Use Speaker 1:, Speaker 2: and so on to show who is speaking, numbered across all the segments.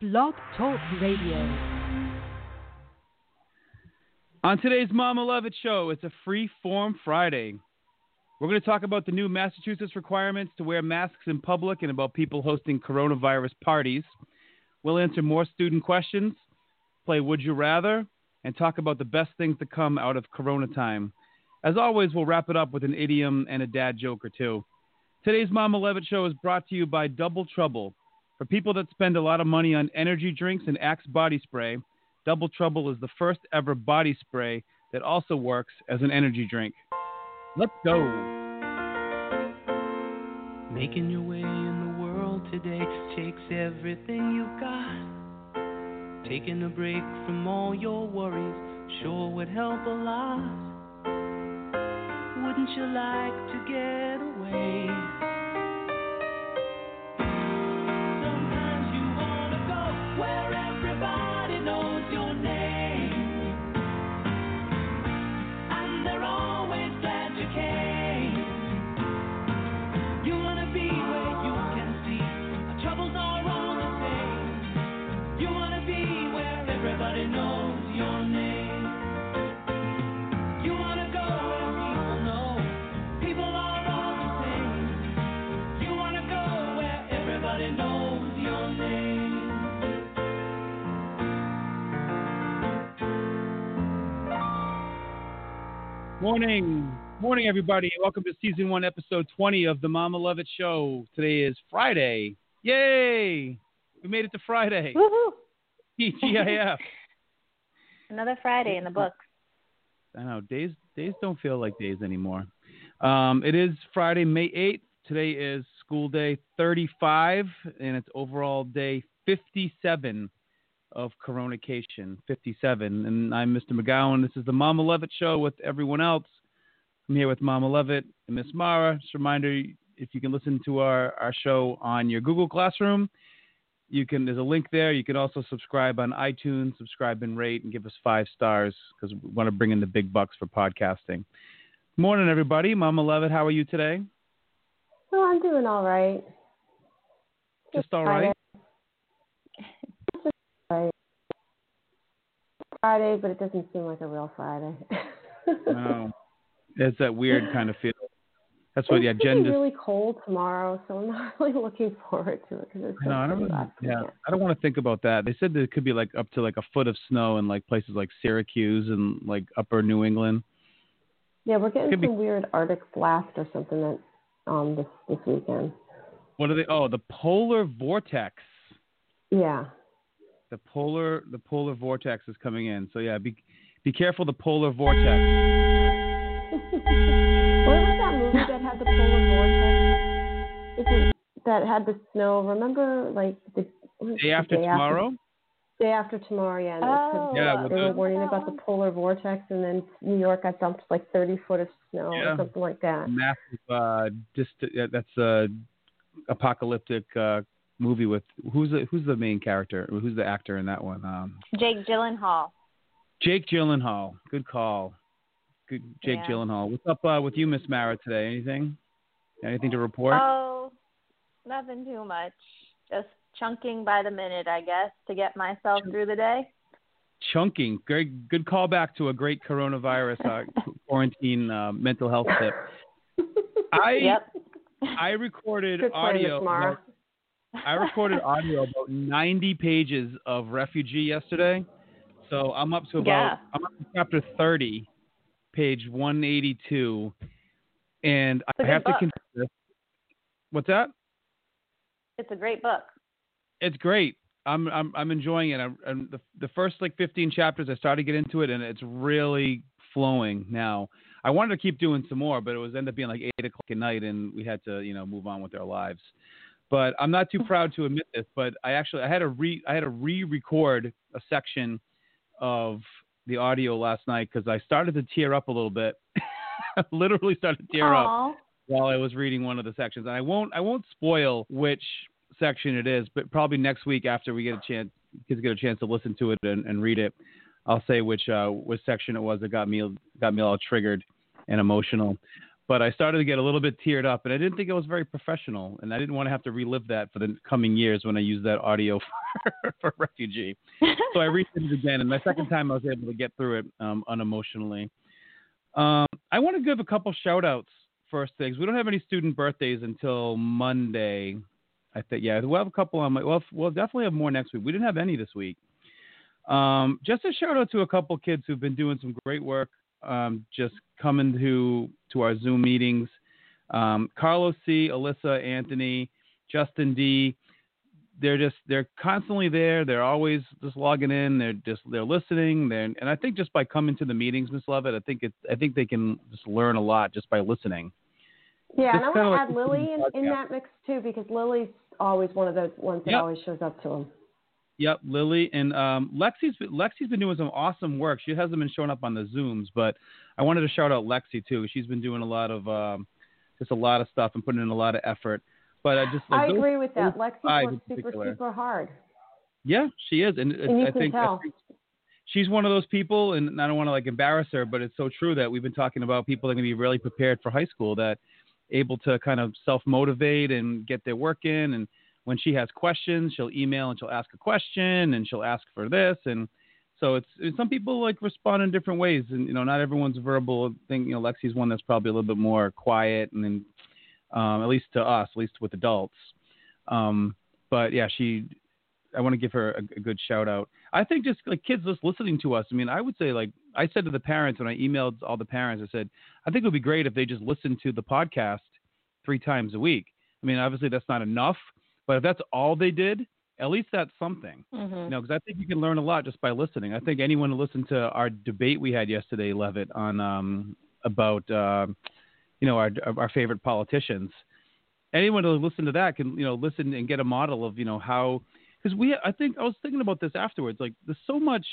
Speaker 1: Blog Talk Radio.
Speaker 2: On today's Mama Levitt show, it's a free form Friday. We're going to talk about the new Massachusetts requirements to wear masks in public and about people hosting coronavirus parties. We'll answer more student questions, play Would You Rather, and talk about the best things to come out of Corona time. As always, we'll wrap it up with an idiom and a dad joke or two. Today's Mama Levitt show is brought to you by Double Trouble. For people that spend a lot of money on energy drinks and Axe body spray, Double Trouble is the first ever body spray that also works as an energy drink. Let's go.
Speaker 3: Making your way in the world today takes everything you've got. Taking a break from all your worries sure would help a lot. Wouldn't you like to get away?
Speaker 2: Morning. Morning, everybody. Welcome to season one, episode 20 of the Mama Levitt show. Today is Friday. Yay! We made it to Friday.
Speaker 4: Woohoo!
Speaker 2: TGIF.
Speaker 4: Another Friday in the books.
Speaker 2: I know days days don't feel like days anymore. Um, it is Friday, May eighth. Today is school day thirty-five, and it's overall day fifty-seven of Coronation. Fifty-seven, and I'm Mr. McGowan. This is the Mama Levitt show with everyone else. I'm here with Mama Levitt and Miss Mara. Just a reminder: if you can listen to our our show on your Google Classroom, you can there's a link there you can also subscribe on itunes subscribe and rate and give us five stars because we want to bring in the big bucks for podcasting morning everybody mama levitt how are you today
Speaker 5: Oh, I'm doing all right.
Speaker 2: just all right
Speaker 5: Friday. Friday, but it doesn't seem like a real Friday.
Speaker 2: no it's that weird kind of feel that's what the
Speaker 5: it's gonna be really cold tomorrow, so I'm not really looking forward to it because it's so
Speaker 2: no, I don't,
Speaker 5: last
Speaker 2: yeah. I don't want to think about that. They said there could be like up to like a foot of snow in like places like Syracuse and like upper New England.
Speaker 5: Yeah, we're getting
Speaker 2: Could be-
Speaker 5: some weird Arctic blast or something that um this this weekend.
Speaker 2: What are they? Oh, the polar vortex.
Speaker 5: Yeah.
Speaker 2: The polar the polar vortex is coming in. So yeah, be be careful the polar vortex.
Speaker 5: what was that movie that had the polar vortex? That had the snow? Remember, like the what was it,
Speaker 2: Day
Speaker 5: the
Speaker 2: after tomorrow.
Speaker 5: Day after tomorrow, yeah.
Speaker 4: Oh,
Speaker 2: Yeah,
Speaker 5: they were
Speaker 2: the-
Speaker 5: warning about the polar vortex, and then New York got dumped like 30 foot of snow
Speaker 2: Yeah.
Speaker 5: or something like that.
Speaker 2: massive uh dist- yeah, that's a apocalyptic uh movie with who's the who's the main character who's the actor in that one um
Speaker 4: Jake Gyllenhaal.
Speaker 2: Jake Gyllenhaal good call good Jake
Speaker 4: Yeah.
Speaker 2: Gyllenhaal what's up uh, with you Miss Mara today anything anything to report
Speaker 4: Oh, nothing too much. Just chunking by the minute, I guess, to get myself through the day.
Speaker 2: chunking great good call back to a great coronavirus uh, quarantine uh, mental health tip I
Speaker 4: Yep.
Speaker 2: I recorded audio about- I recorded audio about 90 pages of refugee yesterday. So I'm up to about
Speaker 4: Yeah.
Speaker 2: I'm up to chapter 30, page 182, and
Speaker 4: I a
Speaker 2: I
Speaker 4: good
Speaker 2: have to
Speaker 4: book.
Speaker 2: confess. What's that?
Speaker 4: It's a great book.
Speaker 2: It's great. I'm I'm I'm enjoying it. I'm, I'm the the first like 15 chapters I started to get into it and it's really flowing now. I wanted to keep doing some more, but it was end up being like eight o'clock at night and we had to you know move on with our lives. But I'm not too proud to admit this, but I actually I had to re I had to re-record a section of the audio last night because I started to tear up a little bit. Literally started to tear up while I was reading one of the sections. And I won't I won't spoil which section it is, but probably next week after we get a chance kids get a chance to listen to it and, and read it, I'll say which uh which section it was that got me got me all triggered and emotional. But I started to get a little bit teared up, and I didn't think it was very professional, and I didn't want to have to relive that for the coming years when I use that audio for, for refugee. So I redid it again, and my second time I was able to get through it um, unemotionally. Um, I want to give a couple shout outs first things. We don't have any student birthdays until Monday. I think yeah, we'll have a couple on my. Well, we'll definitely have more next week. We didn't have any this week. Um, just a shout out to a couple kids who've been doing some great work um, just coming to to our Zoom meetings. Um, Carlos C, Alyssa, Anthony, Justin D. They're just they're constantly there. They're always just logging in. They're just they're listening. They're, and I think just by coming to the meetings, Miss Levitt, I think it's I think they can just learn a lot just by listening.
Speaker 5: Yeah, and I want to
Speaker 2: like
Speaker 5: add Lily in, in that mix too because Lily's always one of those ones that
Speaker 2: Yep.
Speaker 5: always shows up to him.
Speaker 2: Yep, Lily and um, Lexi's Lexi's been doing some awesome work. She hasn't been showing up on the Zooms, but I wanted to shout out Lexi too. She's been doing a lot of um, just a lot of stuff and putting in a lot of effort. But I just like
Speaker 5: I
Speaker 2: those-
Speaker 5: agree with that. Lexi works super, super hard.
Speaker 2: Yeah, she is, and,
Speaker 5: And
Speaker 2: I think I think she's one of those people, and I don't want to like embarrass her, but it's so true that we've been talking about people that are going to be really prepared for high school, that able to kind of self motivate and get their work in, and when she has questions, she'll email and she'll ask a question, and she'll ask for this, and so it's, some people like respond in different ways, and you know not everyone's verbal. I think you know Lexi's one that's probably a little bit more quiet, and then um, at least to us, at least with adults. Um, but yeah, she I want to give her a, a good shout out. I think just like kids just listening to us. I mean, I would say like I said to the parents when I emailed all the parents, I said I think it would be great if they just listened to the podcast three times a week. I mean, obviously that's not enough, but if that's all they did, at least that's something.
Speaker 4: Mm-hmm.
Speaker 2: You know, because I think you can learn a lot just by listening. I think anyone who listened to our debate we had yesterday, Levitt, on um, about uh, you know our our favorite politicians. Anyone who listened to that can you know listen and get a model of you know how because we I think I was thinking about this afterwards. Like there's so much,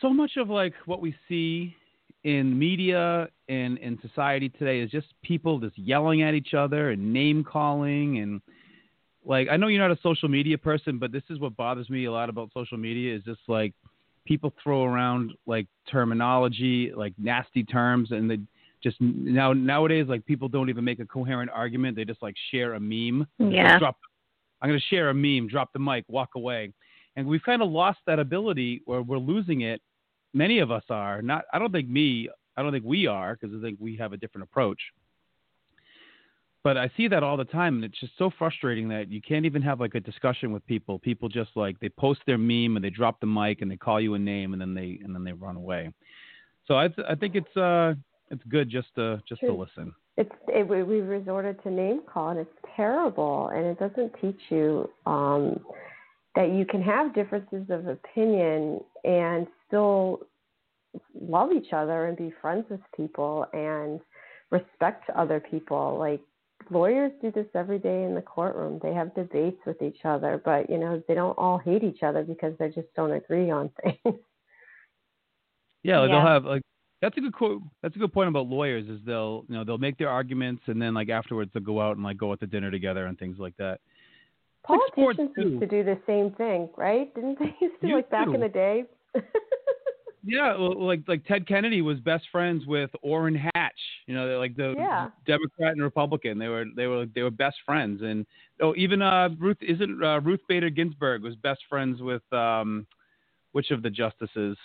Speaker 2: so much of like what we see in media and in society today is just people just yelling at each other and name calling and like I know you're not a social media person, but this is what bothers me a lot about social media is just like people throw around like terminology, like nasty terms, and they just now nowadays like people don't even make a coherent argument. They just like share a meme.
Speaker 4: Yeah.
Speaker 2: Drop, I'm going to share a meme, drop the mic, walk away, and we've kind of lost that ability, or we're losing it. Many of us are not. I don't think me. I don't think we are because I think we have a different approach. But I see that all the time, and it's just so frustrating that you can't even have like a discussion with people. People just like they post their meme and they drop the mic and they call you a name and then they and then they run away. So I th- I think it's uh it's good just to just to listen.
Speaker 5: It's it, we we resorted to name call, and it's terrible, and it doesn't teach you um, that you can have differences of opinion and still love each other and be friends with people and respect other people. Like lawyers do this every day in the courtroom. They have debates with each other, but you know they don't all hate each other because they just don't agree on things.
Speaker 2: Yeah, like
Speaker 4: Yeah.
Speaker 2: they'll have like that's a good quote. That's a good point about lawyers is they'll you know they'll make their arguments and then like afterwards they'll go out and like go out to dinner together and things like that. Like sports,
Speaker 5: Politicians
Speaker 2: too.
Speaker 5: used to do the same thing, right? Didn't they used to
Speaker 2: Used
Speaker 5: like back
Speaker 2: to.
Speaker 5: in the day?
Speaker 2: Yeah, well, like like Ted Kennedy was best friends with Orrin Hatch. You know, like the
Speaker 5: Yeah.
Speaker 2: Democrat and Republican. They were they were they were best friends. And oh, even uh, Ruth isn't uh, Ruth Bader Ginsburg was best friends with um, which of the justices?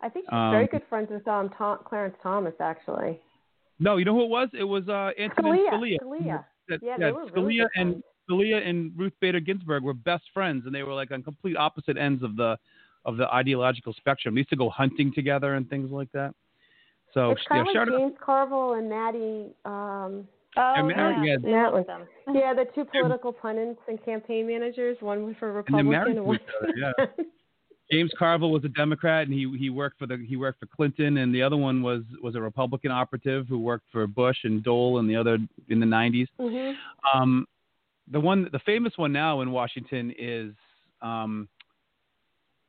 Speaker 5: I think she's
Speaker 2: Um,
Speaker 5: very good friends with um Tom, Clarence Thomas actually.
Speaker 2: No, you know who it was? It was uh, Antonin
Speaker 5: Scalia.
Speaker 2: Scalia.
Speaker 5: Scalia.
Speaker 2: That-
Speaker 5: Yeah,
Speaker 2: yeah,
Speaker 5: they were
Speaker 2: Scalia
Speaker 5: really
Speaker 2: and. Scalia and Ruth Bader Ginsburg were best friends, and they were like on complete opposite ends of the of the ideological spectrum. They used to go hunting together and things like that. So
Speaker 5: it's
Speaker 2: yeah,
Speaker 5: kind of
Speaker 2: shout
Speaker 5: like
Speaker 2: out.
Speaker 5: James Carville and Maddie. Um,
Speaker 4: Oh,
Speaker 2: And Mary-
Speaker 4: yeah.
Speaker 2: yeah.
Speaker 4: we
Speaker 5: That
Speaker 4: them.
Speaker 5: yeah, the two political pundits and campaign managers, one was for
Speaker 2: they're
Speaker 5: Republican
Speaker 2: married
Speaker 5: and one.
Speaker 2: each other, James Carville was a Democrat, and he he worked for the he worked for Clinton, and the other one was was a Republican operative who worked for Bush and Dole and the other in the 90s.
Speaker 5: hmm
Speaker 2: Um, the one, the famous one now in Washington is, um,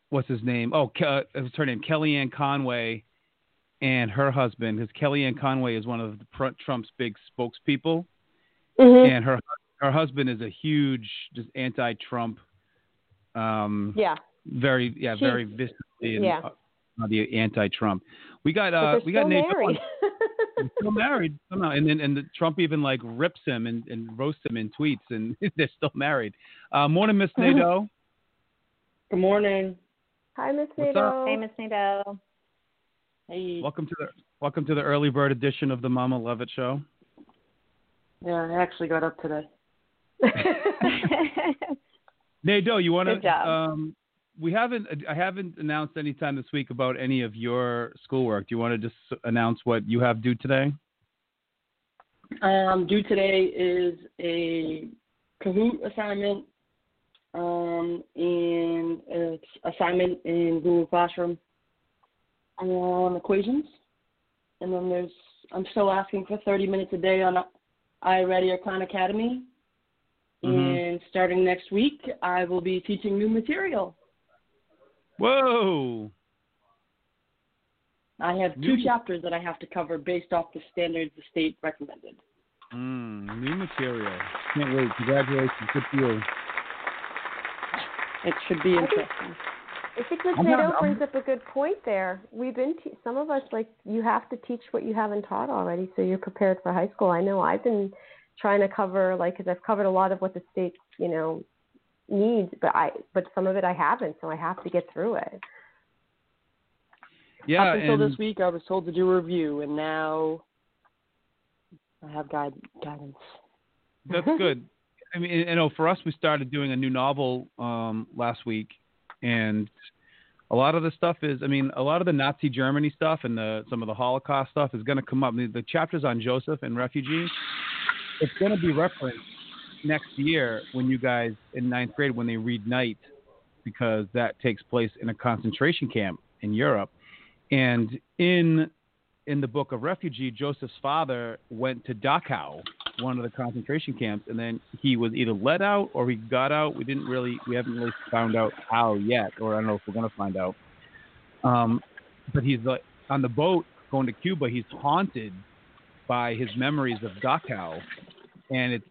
Speaker 2: what's his name? Oh, Ke- uh, what's her name? Kellyanne Conway, and her husband. Because Kellyanne Conway is one of the, Pr- Trump's big spokespeople,
Speaker 5: hmm
Speaker 2: and her her husband is a huge, just anti-Trump. Um,
Speaker 5: Yeah,
Speaker 2: very, yeah,
Speaker 5: She-
Speaker 2: very visibly,
Speaker 5: yeah.
Speaker 2: uh, the anti-Trump. We got,
Speaker 5: but
Speaker 2: uh, we got
Speaker 5: still
Speaker 2: named.
Speaker 5: married.
Speaker 2: Still married somehow, and then and the, Trump even like rips him and, and roasts him in tweets, and they're still married. Uh, morning, Miss Nadeau.
Speaker 1: Good morning.
Speaker 5: Hi, Miss
Speaker 2: What's
Speaker 5: Nadeau.
Speaker 4: Hey, Miss Nadeau.
Speaker 1: Hey.
Speaker 2: Welcome to the welcome to the early bird edition of the Mama Levitt Show.
Speaker 1: Yeah, I actually got up today.
Speaker 2: Nadeau, you want
Speaker 4: Good
Speaker 2: to?
Speaker 4: job.
Speaker 2: Um, we haven't. I haven't announced any time this week about any of your schoolwork. Do you want to just announce what you have due today?
Speaker 1: Um, due today is a Kahoot assignment um, and an assignment in Google Classroom on equations. And then there's, I'm still asking for 30 minutes a day on iReady or Khan Academy.
Speaker 2: Mhm.
Speaker 1: And starting next week, I will be teaching new material.
Speaker 2: Whoa!
Speaker 1: I have
Speaker 2: New-
Speaker 1: two chapters that I have to cover based off the standards the state recommended.
Speaker 2: Mm, new material. Can't wait. Congratulations. Good for you.
Speaker 1: It should be interesting.
Speaker 5: I think Miss
Speaker 2: I'm
Speaker 5: Nadeau
Speaker 2: having- I'm-
Speaker 5: brings up a good point there. We've been te- some of us like you have to teach what you haven't taught already, so you're prepared for high school. I know I've been trying to cover like because I've covered a lot of what the state you know needs, but I but some of it I haven't, so I have to get through it.
Speaker 2: Yeah,
Speaker 1: Up until
Speaker 2: and
Speaker 1: this week, I was told to do a review, and now I have guide, guidance.
Speaker 2: that's good. I mean, you know, for us, we started doing a new novel um, last week, and a lot of the stuff is, I mean, a lot of the Nazi Germany stuff and the some of the Holocaust stuff is going to come up. Mean, the chapters on Joseph and refugee, it's going to be referenced next year when you guys in ninth grade when they read Night, because that takes place in a concentration camp in Europe, and in in the book of refugee, Joseph's father went to Dachau, one of the concentration camps, and then he was either let out or he got out. We didn't really, we haven't really found out how yet, or I don't know if we're to find out. Um, but he's like on the boat going to Cuba. He's haunted by his memories of Dachau, and it's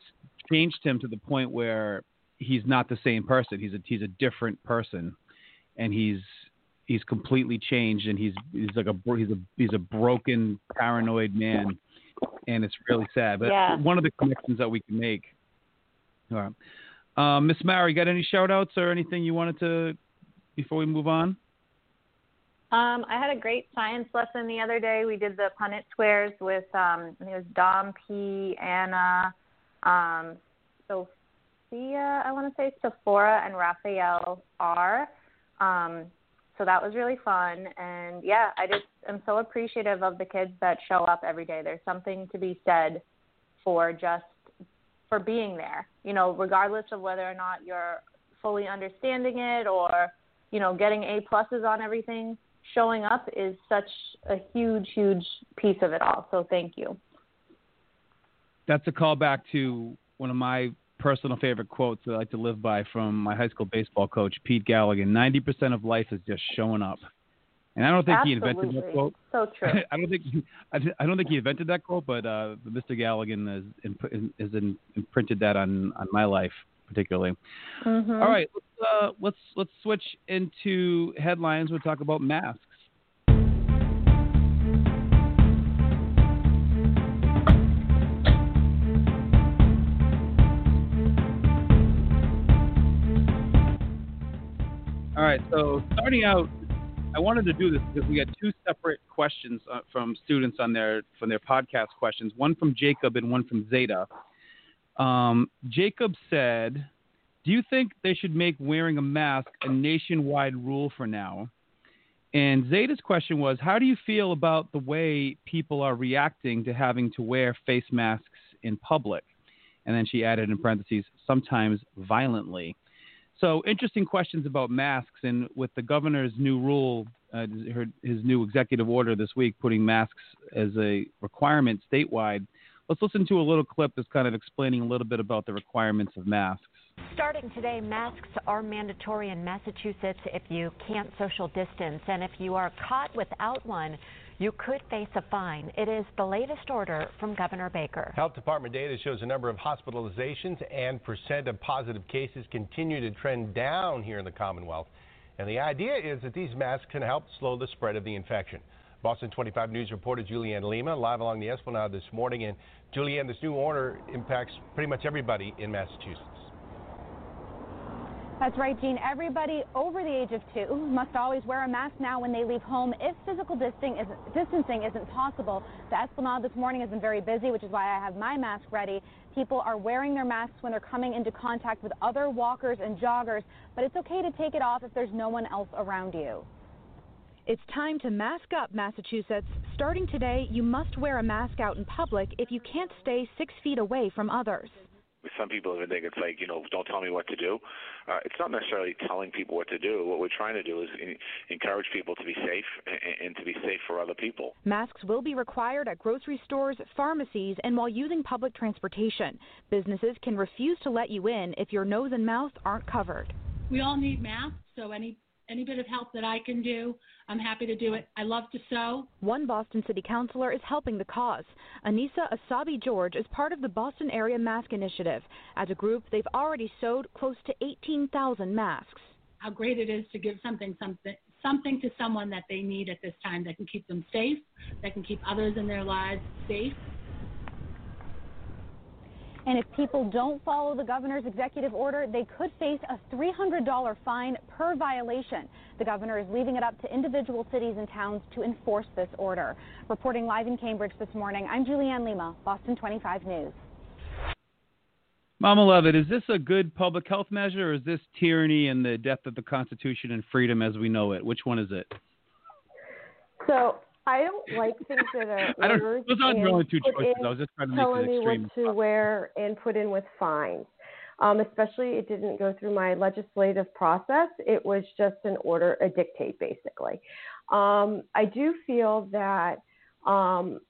Speaker 2: changed him to the point where he's not the same person. He's a he's a different person, and he's he's completely changed, and he's he's like a he's a he's a broken paranoid man, and it's really sad. But
Speaker 4: Yeah.
Speaker 2: one of the connections that we can make. All right, um, Miss Mary, got any shout outs or anything you wanted to before we move on?
Speaker 4: Um, I had a great science lesson the other day. We did the Punnett squares with um, I think it was Dom P, Anna, um, Sophia, I want to say Sephora, and Raphael R. Um, so that was really fun, and yeah, I just am so appreciative of the kids that show up every day. There's something to be said for just for being there. You know, regardless of whether or not you're fully understanding it or you know getting A pluses on everything showing up is such a huge, huge piece of it all. So thank you.
Speaker 2: That's a callback to one of my personal favorite quotes that I like to live by from my high school baseball coach, Pete Galligan. Ninety percent of life is just showing up. And I don't think he invented that quote.
Speaker 4: So true.
Speaker 2: I don't think I I don't think he invented that quote, but uh, Mr. Galligan has, imp- has in, imprinted that on, on my life particularly.
Speaker 4: Mhm.
Speaker 2: All right, let's, uh, let's let's switch into headlines. We'll talk about masks. All right, so starting out, I wanted to do this because we got two separate questions uh, from students on their from their podcast questions. One from Jacob and one from Zeta. Um, Jacob said, "Do you think they should make wearing a mask a nationwide rule for now?" And Zeta's question was, "How do you feel about the way people are reacting to having to wear face masks in public?" And then she added in parentheses, "sometimes violently." So interesting questions about masks, and with the governor's new rule, uh, his new executive order this week, putting masks as a requirement statewide. Let's listen to a little clip that's kind of explaining a little bit about the requirements of masks.
Speaker 6: Starting today, masks are mandatory in Massachusetts if you can't social distance, and if you are caught without one, you could face a fine. It is the latest order from Governor Baker.
Speaker 7: Health Department data shows the number of hospitalizations and percent of positive cases continue to trend down here in the Commonwealth. And the idea is that these masks can help slow the spread of the infection. Boston 25 News reporter Julianne Lima live along the Esplanade this morning. And Julianne, this new order impacts pretty much everybody in Massachusetts.
Speaker 8: That's right, Gene. Everybody over the age of two must always wear a mask now when they leave home if physical distancing isn't possible. The Esplanade this morning has been very busy, which is why I have my mask ready. People are wearing their masks when they're coming into contact with other walkers and joggers, but it's okay to take it off if there's no one else around you.
Speaker 9: It's time to mask up, Massachusetts. Starting today, you must wear a mask out in public if you can't stay six feet away from others.
Speaker 10: Some people even think it's like, you know, don't tell me what to do. Uh, it's not necessarily telling people what to do. What we're trying to do is in, encourage people to be safe and, and to be safe for other people.
Speaker 9: Masks will be required at grocery stores, pharmacies, and while using public transportation. Businesses can refuse to let you in if your nose and mouth aren't covered.
Speaker 11: We all need masks, so any any bit of help that I can do, I'm happy to do it. I love to sew.
Speaker 9: One Boston City Councilor is helping the cause. Annissa Essaibi George is part of the Boston Area Mask Initiative. As a group, they've already sewed close to 18,000 masks.
Speaker 11: How great it is to give something something something to someone that they need at this time that can keep them safe, that can keep others in their lives safe.
Speaker 8: And if people don't follow the governor's executive order, they could face a $300 fine per violation. The governor is leaving it up to individual cities and towns to enforce this order. Reporting live in Cambridge this morning, I'm Julianne Lima, Boston 25 News.
Speaker 2: Mama Levitt, is this a good public health measure or is this tyranny and the death of the Constitution and freedom as we know it? Which one is it?
Speaker 5: So I don't like things that are
Speaker 2: I don't- those aren't really two choices. I was just trying to make
Speaker 5: telling me
Speaker 2: extreme.
Speaker 5: what to wear and put in with fines. Um, especially, it didn't go through my legislative process. It was just an order, a dictate, basically. Um, I do feel that um,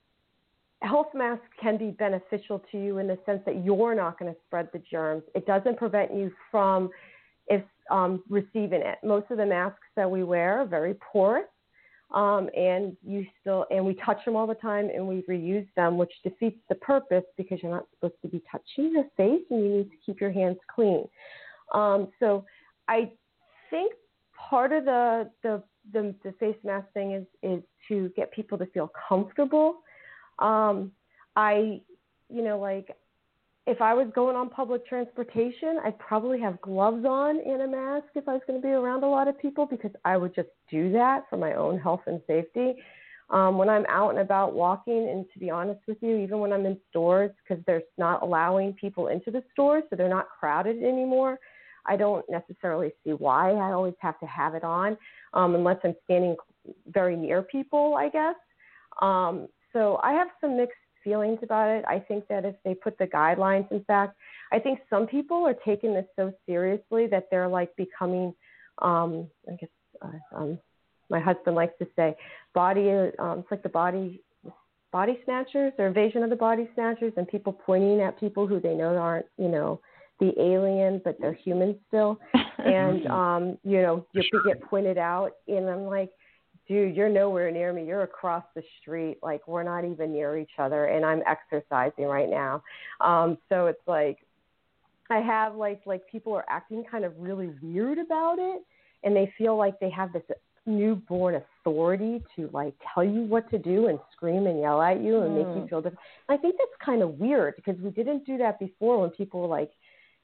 Speaker 5: health masks can be beneficial to you in the sense that you're not going to spread the germs. It doesn't prevent you from if um, receiving it. Most of the masks that we wear are very porous, um, and you still and we touch them all the time, and we reuse them, which defeats the purpose because you're not supposed to be touching your face, and you need to keep your hands clean. Um, so I think part of the, the the the face mask thing is is to get people to feel comfortable. Um, I, you know, like if I was going on public transportation, I'd probably have gloves on and a mask if I was going to be around a lot of people because I would just do that for my own health and safety. Um, when I'm out and about walking, and to be honest with you, even when I'm in stores, because they're not allowing people into the stores, so they're not crowded anymore, I don't necessarily see why I always have to have it on um, unless I'm standing very near people, I guess. Um, so I have some mixed feelings about it. I think that if they put the guidelines, in fact, I think some people are taking this so seriously that they're like becoming, um, I guess, uh, um, my husband likes to say, body. Um, it's like the body, body snatchers or invasion of the body snatchers, and people pointing at people who they know aren't, you know, the alien, but they're human still, and um, you know, you get pointed out, and I'm like dude, you're nowhere near me. You're across the street. Like we're not even near each other, and I'm exercising right now. Um, so it's like I have like like people are acting kind of really weird about it, and they feel like they have this newborn authority to like tell you what to do and scream and yell at you and make you
Speaker 12: Mm.
Speaker 5: feel different. I think that's kind of weird because we didn't do that before when people were like,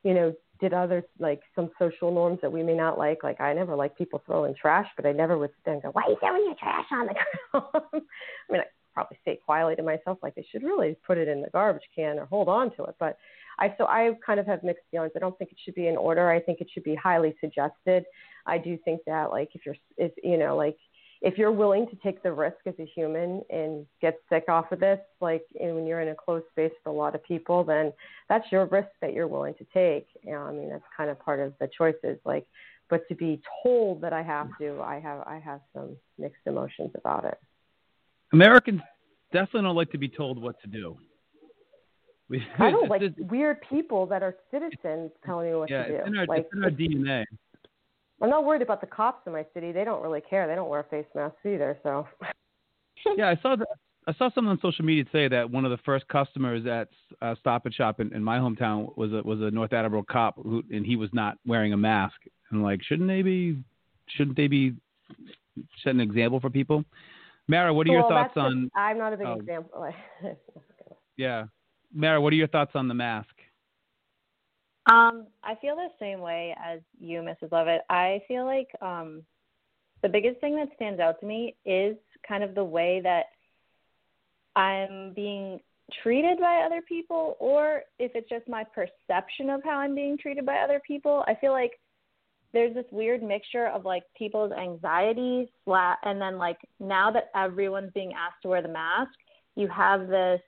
Speaker 5: you know, did other like some social norms that we may not like. Like I never like people throwing trash, but I never would then go, "Why are you throwing your trash on the ground?" I mean, I probably say quietly to myself like they should really put it in the garbage can or hold on to it. But I so I kind of have mixed feelings. I don't think it should be in order. I think it should be highly suggested. I do think that like if you're if you know like if you're willing to take the risk as a human and get sick off of this, like and when you're in a closed space with a lot of people, then that's your risk that you're willing to take. You know, I mean, that's kind of part of the choices. Like, but to be told that I have to, I have I have some mixed emotions about it.
Speaker 2: Americans definitely don't like to be told what to do. We,
Speaker 5: I don't like weird people that are citizens telling me what
Speaker 2: yeah,
Speaker 5: to do.
Speaker 2: our,
Speaker 5: like,
Speaker 2: it's in our DNA.
Speaker 5: I'm not worried about the cops in my city. They don't really care. They don't wear face masks either. So.
Speaker 2: yeah, I saw that. I saw someone on social media say that one of the first customers at uh, Stop and Shop in, in my hometown was a was a North Attleboro cop, who, and he was not wearing a mask. And like, shouldn't they be? Shouldn't they be setting an example for people? Mara, what are your
Speaker 5: Well,
Speaker 2: thoughts on?
Speaker 5: I'm not a big
Speaker 2: oh.
Speaker 5: example.
Speaker 2: Yeah, Mara, what are your thoughts on the mask?
Speaker 4: Um, I feel the same way as you, Mrs. Levitt. I feel like um, the biggest thing that stands out to me is kind of the way that I'm being treated by other people, or if it's just my perception of how I'm being treated by other people. I feel like there's this weird mixture of like people's anxiety, and then like now that everyone's being asked to wear the mask, you have this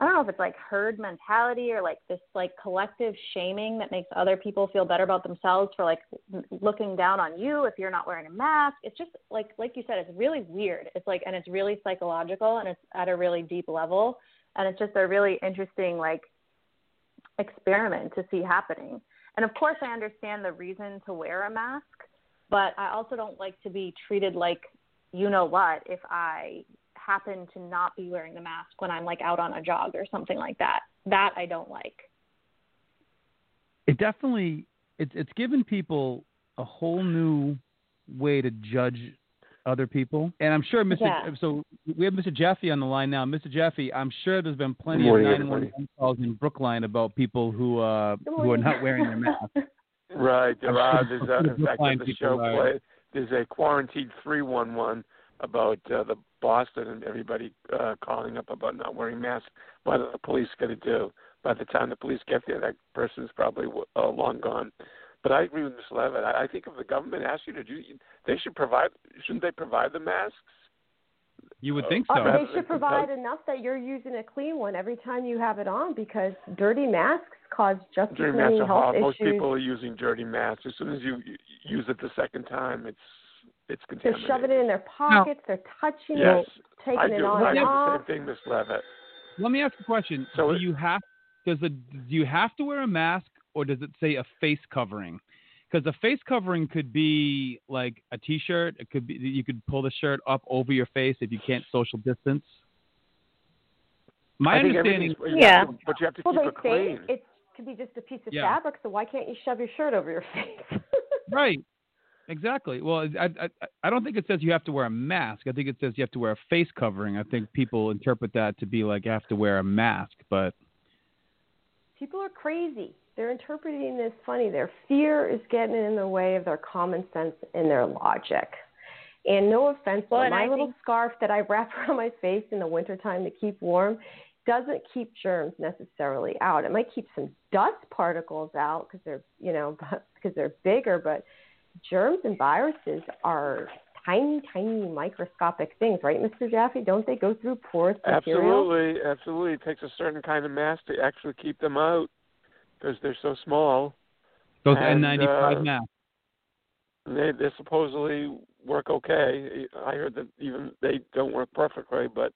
Speaker 4: I don't know if it's like herd mentality or like this like collective shaming that makes other people feel better about themselves for like looking down on you if you're not wearing a mask. It's just like like you said, it's really weird. It's like and it's really psychological and it's at a really deep level and it's just a really interesting like experiment to see happening. And of course, I understand the reason to wear a mask, but I also don't like to be treated like you know what if I happen to not be wearing the mask when I'm like out on a jog or something like that. That I don't like.
Speaker 2: It definitely it's it's given people a whole new way to judge other people, and I'm sure Mr.
Speaker 4: Yeah.
Speaker 2: So we have Mr. Jeffy on the line now. Mr. Jeffy, I'm sure there's been plenty
Speaker 12: morning,
Speaker 2: of 911 calls in Brookline about people who uh who are not wearing their mask.
Speaker 12: Right, there are. There's a, in fact, the show play. There's a quarantine three one one about uh, the Boston and everybody uh, calling up about not wearing masks. What are the police going to do? By the time the police get there, that person's probably uh, long gone. But I agree with Ms. Levitt. I, I think if the government asks you to do, they should provide. Shouldn't they provide the masks?
Speaker 2: You would think
Speaker 5: Uh,
Speaker 2: so.
Speaker 5: they should provide enough that you're using a clean one every time you have it on because dirty masks cause just as many
Speaker 12: masks are
Speaker 5: health
Speaker 12: hard. Most
Speaker 5: issues.
Speaker 12: people are using dirty masks. As soon as you you use it the second time, it's it's
Speaker 5: They're shoving it in their pockets. They're touching
Speaker 12: Yes,
Speaker 5: it, taking
Speaker 12: I
Speaker 5: it on
Speaker 12: I
Speaker 5: and
Speaker 12: do
Speaker 5: off.
Speaker 12: the same thing, Miss Levitt.
Speaker 2: Let me ask a question.
Speaker 12: So
Speaker 2: do
Speaker 12: it-
Speaker 2: you have does it do you have to wear a mask or does it say a face covering? Because a face covering could be like a T-shirt. It could be you could pull the shirt up over your face if you can't social distance. My
Speaker 12: I
Speaker 2: understanding,
Speaker 12: everything's- you have to- but you have to
Speaker 5: well,
Speaker 12: keep
Speaker 5: they
Speaker 12: it
Speaker 5: say
Speaker 12: clean.
Speaker 5: it could be just a piece of
Speaker 2: Yeah.
Speaker 5: fabric, so why can't you shove your shirt over your face?
Speaker 2: right? Exactly. Well, I, I I don't think it says you have to wear a mask. I think it says you have to wear a face covering. I think people interpret that to be like you have to wear a mask, but
Speaker 5: People are crazy. They're interpreting this funny. Their fear is getting in the way of their common sense and their logic. And no offense,
Speaker 4: Well,
Speaker 5: but my
Speaker 4: I
Speaker 5: little
Speaker 4: think-
Speaker 5: scarf that I wrap around my face in the wintertime to keep warm doesn't keep germs necessarily out. It might keep some dust particles out because they're, you know, because they're bigger, but germs and viruses are tiny, tiny microscopic things, right, Mr. Jaffe? Don't they go through porous material?
Speaker 12: Absolutely, absolutely. It takes a certain kind of mask to actually keep them out because they're so small.
Speaker 2: those
Speaker 12: And,
Speaker 2: N95
Speaker 12: uh,
Speaker 2: masks.
Speaker 12: They they supposedly work okay. I heard that even they don't work perfectly, but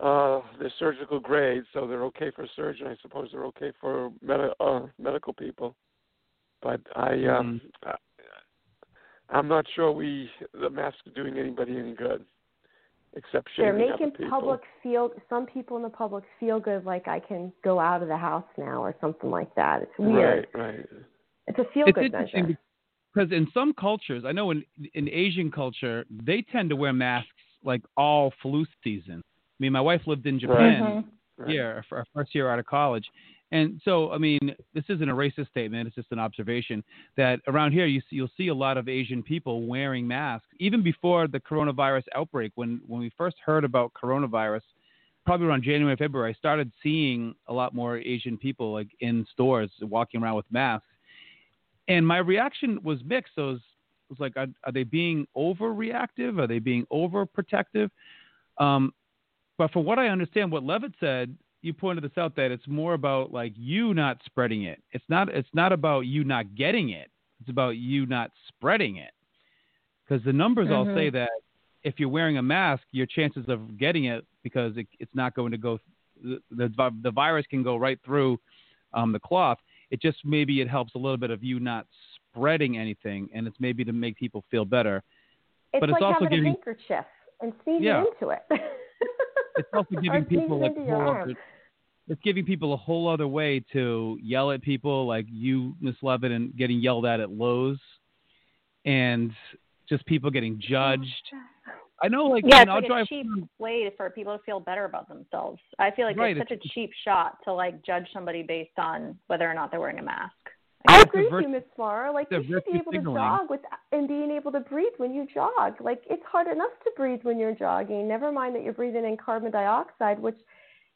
Speaker 12: uh, they're surgical grade, so they're okay for surgeon. I suppose they're okay for med- uh, medical people. But I, um,
Speaker 2: Mm-hmm.
Speaker 12: I, I'm not sure we the masks are doing anybody any good, except
Speaker 5: They're making
Speaker 12: people.
Speaker 5: public feel some people in the public feel good like I can go out of the house now or something like that. It's weird.
Speaker 12: Right, right.
Speaker 5: It's a feel
Speaker 2: it's
Speaker 5: good
Speaker 2: interesting
Speaker 5: measure.
Speaker 2: because in some cultures, I know in in Asian culture, they tend to wear masks like all flu season. I mean, my wife lived in Japan
Speaker 5: Mm-hmm.
Speaker 12: Right.
Speaker 2: here for our first year out of college, and so I mean, this isn't a racist statement; it's just an observation that around here you see, you'll see a lot of Asian people wearing masks even before the coronavirus outbreak. When when we first heard about coronavirus, probably around January, February, I started seeing a lot more Asian people like in stores walking around with masks. And my reaction was mixed. So it was, it was like, are, are they being overreactive? Are they being overprotective? Um, but from what I understand, what Levitt said, you pointed this out that it's more about like you not spreading it. It's not. It's not about you not getting it. It's about you not spreading it. Because the numbers all
Speaker 4: Mhm.
Speaker 2: say that if you're wearing a mask, your chances of getting it because it, it's not going to go. The, the the virus can go right through um, the cloth. It just maybe it helps a little bit of you not spreading anything, and it's maybe to make people feel better.
Speaker 5: It's
Speaker 2: but
Speaker 5: like
Speaker 2: it's also
Speaker 5: having
Speaker 2: giving
Speaker 5: a handkerchief and sneezing
Speaker 2: Yeah.
Speaker 5: into it.
Speaker 2: it's also giving people like
Speaker 5: into
Speaker 2: it's giving people a whole other way to yell at people like you, Miss Levitt, and getting yelled at at Lowe's, and just people getting judged. I know, like,
Speaker 4: yeah, it's
Speaker 2: I'll
Speaker 4: like
Speaker 2: drive.
Speaker 4: a cheap way for people to feel better about themselves. I feel like
Speaker 2: Right,
Speaker 4: it's such
Speaker 2: it's-
Speaker 4: a cheap shot to like judge somebody based on whether or not they're wearing a mask.
Speaker 5: I
Speaker 2: It's a
Speaker 5: agree with you, Miss Mara. Like you should be
Speaker 2: virtue
Speaker 5: able to jog with and being able to breathe when you jog. Like it's hard enough to breathe when you're jogging. Never mind that you're breathing in carbon dioxide, which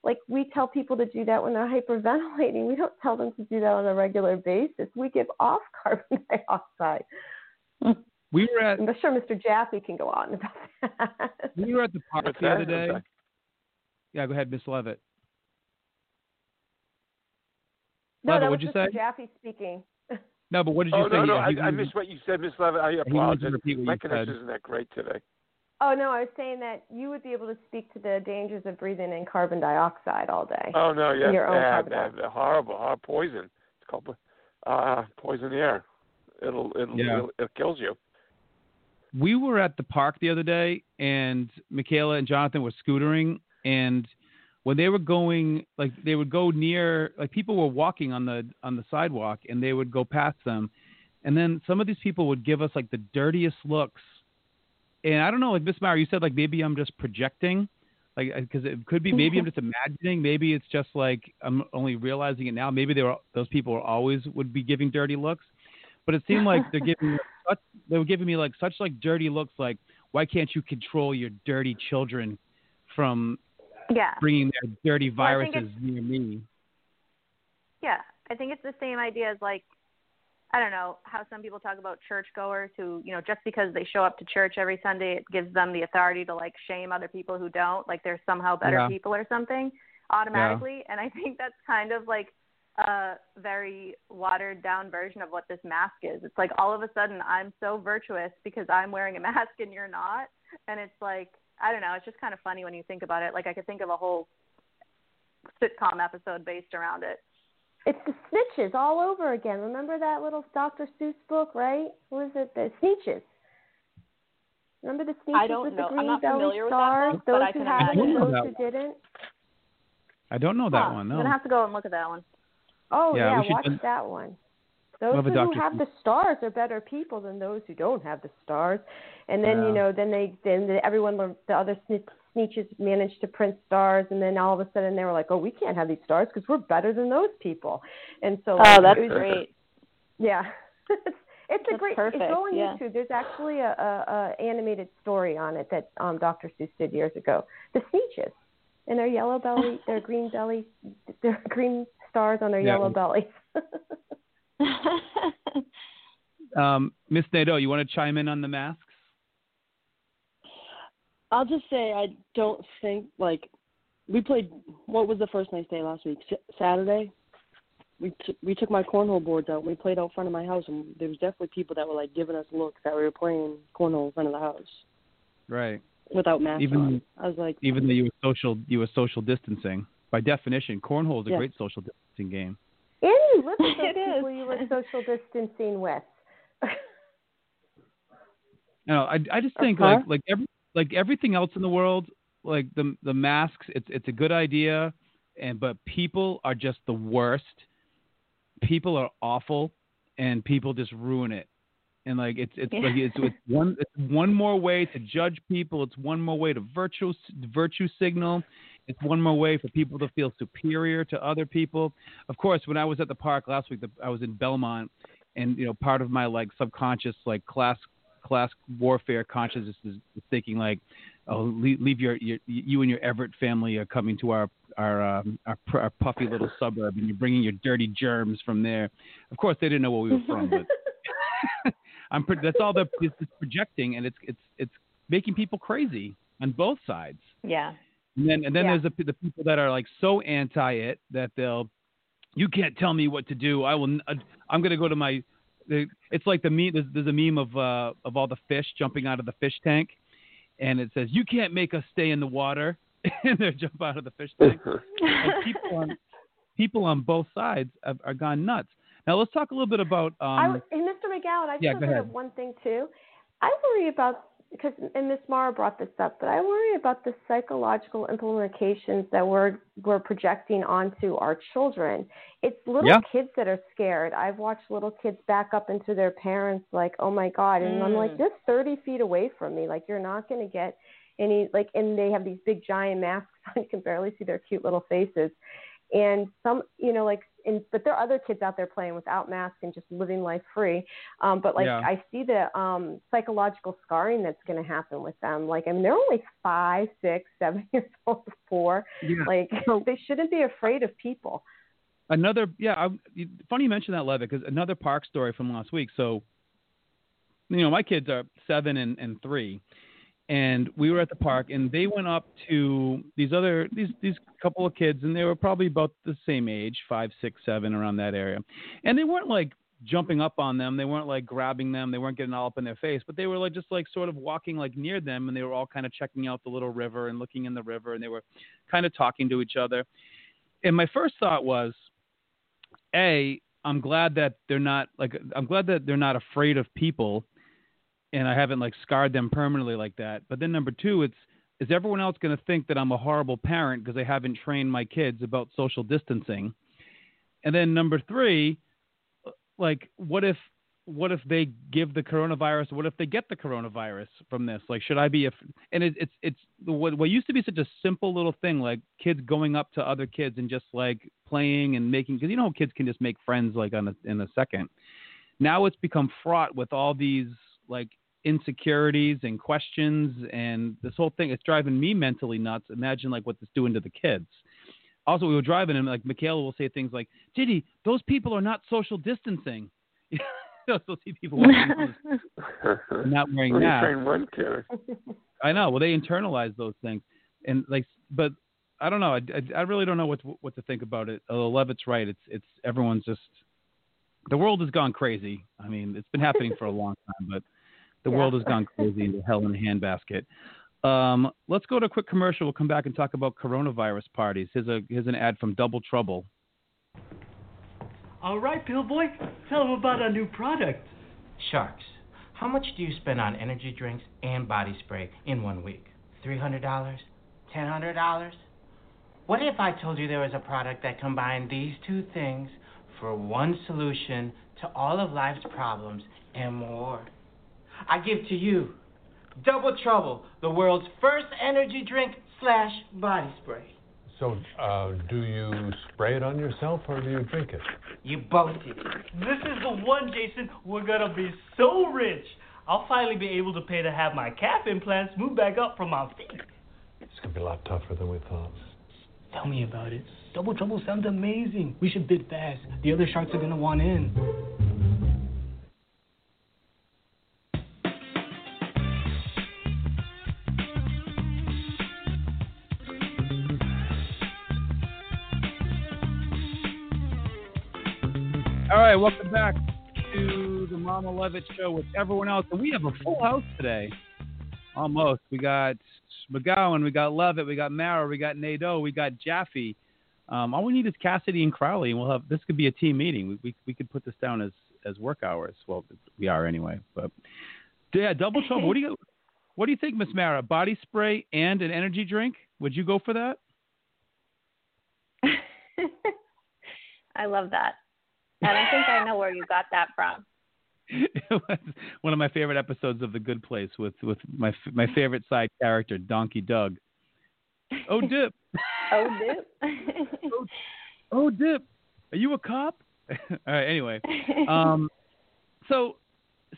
Speaker 5: like we tell people to do that when they're hyperventilating. We don't tell them to do that on a regular basis. We give off carbon dioxide.
Speaker 2: We were at
Speaker 5: I'm sure Mr. Jaffe can go on about that.
Speaker 2: we were at the park the other day.
Speaker 12: I'm.
Speaker 2: Yeah, go ahead, Miss Levitt.
Speaker 5: no,
Speaker 2: Levitt,
Speaker 5: that was
Speaker 2: what'd you
Speaker 5: Mr.
Speaker 2: say?
Speaker 5: Jaffe speaking.
Speaker 2: No, but what did you
Speaker 12: Oh
Speaker 2: say?
Speaker 12: no, no,
Speaker 2: You-
Speaker 12: I,
Speaker 2: you-
Speaker 12: I missed what you said, Miss Levitt. I apologize. My connection isn't that great today.
Speaker 5: Oh no, I was saying that you would be able to speak to the dangers of breathing in carbon dioxide all day.
Speaker 12: Oh no, yes,
Speaker 5: Your own
Speaker 12: bad,
Speaker 5: carbon
Speaker 12: bad, horrible, horrible poison. It's called uh, poison air. It'll it'll,
Speaker 2: Yeah.
Speaker 12: it'll it kills you.
Speaker 2: we were at the park the other day and Michaela and Jonathan were scootering and when they were going like they would go near like people were walking on the on the sidewalk and they would go past them and then some of these people would give us like the dirtiest looks and I don't know like Miss Mara you said like maybe I'm just projecting like because it could be maybe I'm just imagining maybe it's just like I'm only realizing it now. Maybe they were those people were always would be giving dirty looks. But it seemed like they're giving such, they were giving me like such like dirty looks like why can't you control your dirty children from
Speaker 4: Yeah.
Speaker 2: bringing their dirty
Speaker 4: Well,
Speaker 2: viruses near me?
Speaker 4: Yeah, I think it's the same idea as like I don't know how some people talk about churchgoers who you know just because they show up to church every Sunday it gives them the authority to like shame other people who don't like they're somehow better
Speaker 2: Yeah.
Speaker 4: people or something automatically and I think that's kind of like a very watered down version of what this mask is. It's like all of a sudden I'm so virtuous because I'm wearing a mask and you're not and it's like I don't know, it's just kind of funny when you think about it. Like I could think of a whole sitcom episode based around it.
Speaker 5: It's the Sneetches all over again. Remember that little Dr. Seuss book, right? What is it? The Sneetches. Remember the Sneetches
Speaker 4: I don't
Speaker 5: with
Speaker 4: know.
Speaker 5: the green belly
Speaker 4: familiar with that
Speaker 5: stars?
Speaker 4: book, but
Speaker 5: those
Speaker 4: I
Speaker 5: who
Speaker 4: can
Speaker 5: had them and those who didn't.
Speaker 2: I don't know that
Speaker 4: Huh.
Speaker 2: one
Speaker 4: I'm gonna have to go and look at that one.
Speaker 5: Oh
Speaker 2: Yeah,
Speaker 5: yeah,
Speaker 2: we should
Speaker 5: watch
Speaker 2: do-
Speaker 5: that one. Those
Speaker 2: Love a
Speaker 5: who
Speaker 2: Dr.
Speaker 5: have the stars are better people than those who don't have the stars. And then
Speaker 2: Yeah.
Speaker 5: you know, then they then everyone the other sne- Sneetches managed to print stars, and then all of a sudden they were like, "Oh, we can't have these stars because we're better than those people." And so
Speaker 4: Oh,
Speaker 5: like,
Speaker 4: that's
Speaker 5: it was-
Speaker 4: great.
Speaker 5: Yeah, it's, it's a great.
Speaker 4: perfect,
Speaker 5: It's on
Speaker 4: yeah.
Speaker 5: YouTube. There's actually a, a, a animated story on it that um, Dr. Seuss did years ago. The Sneetches, and their yellow belly, their green belly, their green stars on their
Speaker 2: Yeah.
Speaker 5: yellow bellies.
Speaker 2: um Miss Nadeau you want to chime in on the masks
Speaker 1: I'll just say I don't think like we played. What was the first nice day last week? S- Saturday. We t- we took my cornhole boards out. We played out front of my house, and there was definitely people that were like giving us looks that we were playing cornhole in front of the house
Speaker 2: right
Speaker 1: without masks
Speaker 2: Even-
Speaker 1: on. I was like,
Speaker 2: even though you were social you were social distancing by definition cornhole is a
Speaker 1: Yeah.
Speaker 2: great social distancing game
Speaker 5: and you live with those people you were social distancing with.
Speaker 2: No, I I just think
Speaker 1: Uh-huh.
Speaker 2: like like every like everything else in the world, like the the masks, it's it's a good idea, and but people are just the worst. People are awful, and people just ruin it. And like it's it's like it's, it's one it's one more way to judge people. It's one more way to virtue virtue signal. It's one more way for people to feel superior to other people. Of course, when I was at the park last week, the, I was in Belmont, and you know part of my like subconscious like class class warfare consciousness is, thinking like, oh, leave, leave your, your you and your Everett family are coming to our our um, our, pr- our puffy little suburb, and you're bringing your dirty germs from there. Of course, they didn't know where we were from, but I'm that's all they're it's it's projecting, and it's it's it's making people crazy on both sides.
Speaker 4: Yeah.
Speaker 2: And then and then
Speaker 4: Yeah.
Speaker 2: there's the, the people that are like so anti it that they'll you can't tell me what to do. I will. uh, I'm going to go to my. The- It's like the meme. There's, there's a meme of uh, of all the fish jumping out of the fish tank, and it says, "You can't make us stay in the water," and they jump out of the fish tank. and people on people on both sides have, are gone nuts. Now let's talk a little bit about. Um,
Speaker 5: w- and Mr. McGowan, I
Speaker 2: yeah,
Speaker 5: just
Speaker 2: go
Speaker 5: bring
Speaker 2: ahead.
Speaker 5: one thing too. I worry about because and Miss Mara brought this up, but I worry about the psychological implications that we're we're projecting onto our children. It's little
Speaker 2: Yeah.
Speaker 5: kids that are scared. I've watched little kids back up into their parents like, "Oh my god." And I'm like,
Speaker 4: Mm.
Speaker 5: "You're 30 feet away from me. Like you're not going to get any like and they have these big giant masks on. You can barely see their cute little faces. And some, you know, like and but there are other kids out there playing without masks and just living life free. Um, but like
Speaker 2: Yeah.
Speaker 5: I see the um, psychological scarring that's going to happen with them. Like I mean, they're only five, six, seven years old, four.
Speaker 2: Yeah.
Speaker 5: Like they shouldn't be afraid of people.
Speaker 2: Another, yeah, I, funny you mentioned that, Levitt, because another park story from last week. So, you know, my kids are seven and, and three, and we were at the park, and they went up to these other these these couple of kids, and they were probably about the same age, five, six, seven, around that area, and they weren't like jumping up on them, they weren't like grabbing them, they weren't getting all up in their face, but they were like just like sort of walking like near them, and they were all kind of checking out the little river and looking in the river, and they were kind of talking to each other. And my first thought was, a i'm glad that they're not like i'm glad that they're not afraid of people and i haven't like scarred them permanently like that. But then number two it's is everyone else going to think that i'm a horrible parent because i haven't trained my kids about social distancing? And then number three like what if what if they give the coronavirus what if they get the coronavirus from this? Like should i be if and it, it's it's what, what used to be such a simple little thing like kids going up to other kids and just like playing and making because you know kids can just make friends like on a, in a second. Now it's become fraught with all these like insecurities and questions and this whole thing it's driving me mentally nuts imagine like what it's doing to the kids also we were driving and like michaela will say things like diddy those people are not social distancing You'll still see people not wearing masks.
Speaker 12: train one kid.
Speaker 2: I know. Well, they internalize those things, and like, but I don't know. I, I, I really don't know what to, what to think about it. Although Levitt's right. It's it's everyone's just the world has gone crazy. I mean, it's been happening for a long time, but the world has gone crazy into hell in a handbasket. Um, let's go to a quick commercial. We'll come back and talk about coronavirus parties. Here's a here's an ad from Double Trouble.
Speaker 13: All right, Pillboi, tell them about our new product.
Speaker 14: Sharks. How much do you spend on energy drinks and body spray in one week? $300? $1,000? What if I told you there was a product that combined these two things for one solution to all of life's problems and more? I give to you Double Trouble, the world's first energy drink slash body spray.
Speaker 15: So, uh, do you spray it on yourself or do you drink it?
Speaker 14: You both do.
Speaker 13: This is the one, Jason. We're gonna be so rich. I'll finally be able to pay to have my calf implants moved back up from my feet.
Speaker 15: It's gonna be a lot tougher than we thought.
Speaker 13: Tell me about it. Double Trouble sounds amazing. We should bid fast. The other sharks are gonna want in.
Speaker 2: Right, welcome back to the Mama Levitt Show with everyone else, and we have a full house today. Almost. We got McGowan, we got Levitt, we got Mara, we got Nadeau, we got Jaffe. Um, all we need is Cassidy and Crowley, and we'll have this could be a team meeting. We we, we could put this down as as work hours. Well, we are anyway. But yeah, double trouble. what do you what do you think, Miss Mara? Body spray and an energy drink? Would you go for that?
Speaker 4: I love that. I don't think I know where you got that from.
Speaker 2: it was one of my favorite episodes of The Good Place with with my my favorite side character Donkey Doug. Oh dip,
Speaker 4: Oh, dude.
Speaker 2: oh dip, are you a cop? All right. Anyway, um, so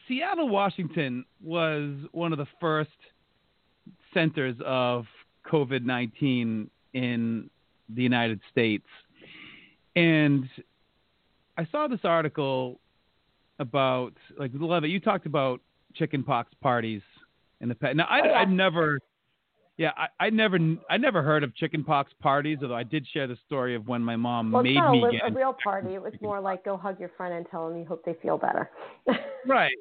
Speaker 2: Seattle, Washington was one of the first centers of COVID nineteen in the United States, and I saw this article about like love Levitt. You talked about chickenpox parties in the past. Now I,
Speaker 5: Oh, yeah.
Speaker 2: I'd never, yeah, I, I never, I never heard of chickenpox parties. Although I did share the story of when my mom
Speaker 5: Well,
Speaker 2: made
Speaker 5: not a,
Speaker 2: me get
Speaker 5: a real party. It was more like go hug your friend and tell them you hope they feel better.
Speaker 2: right,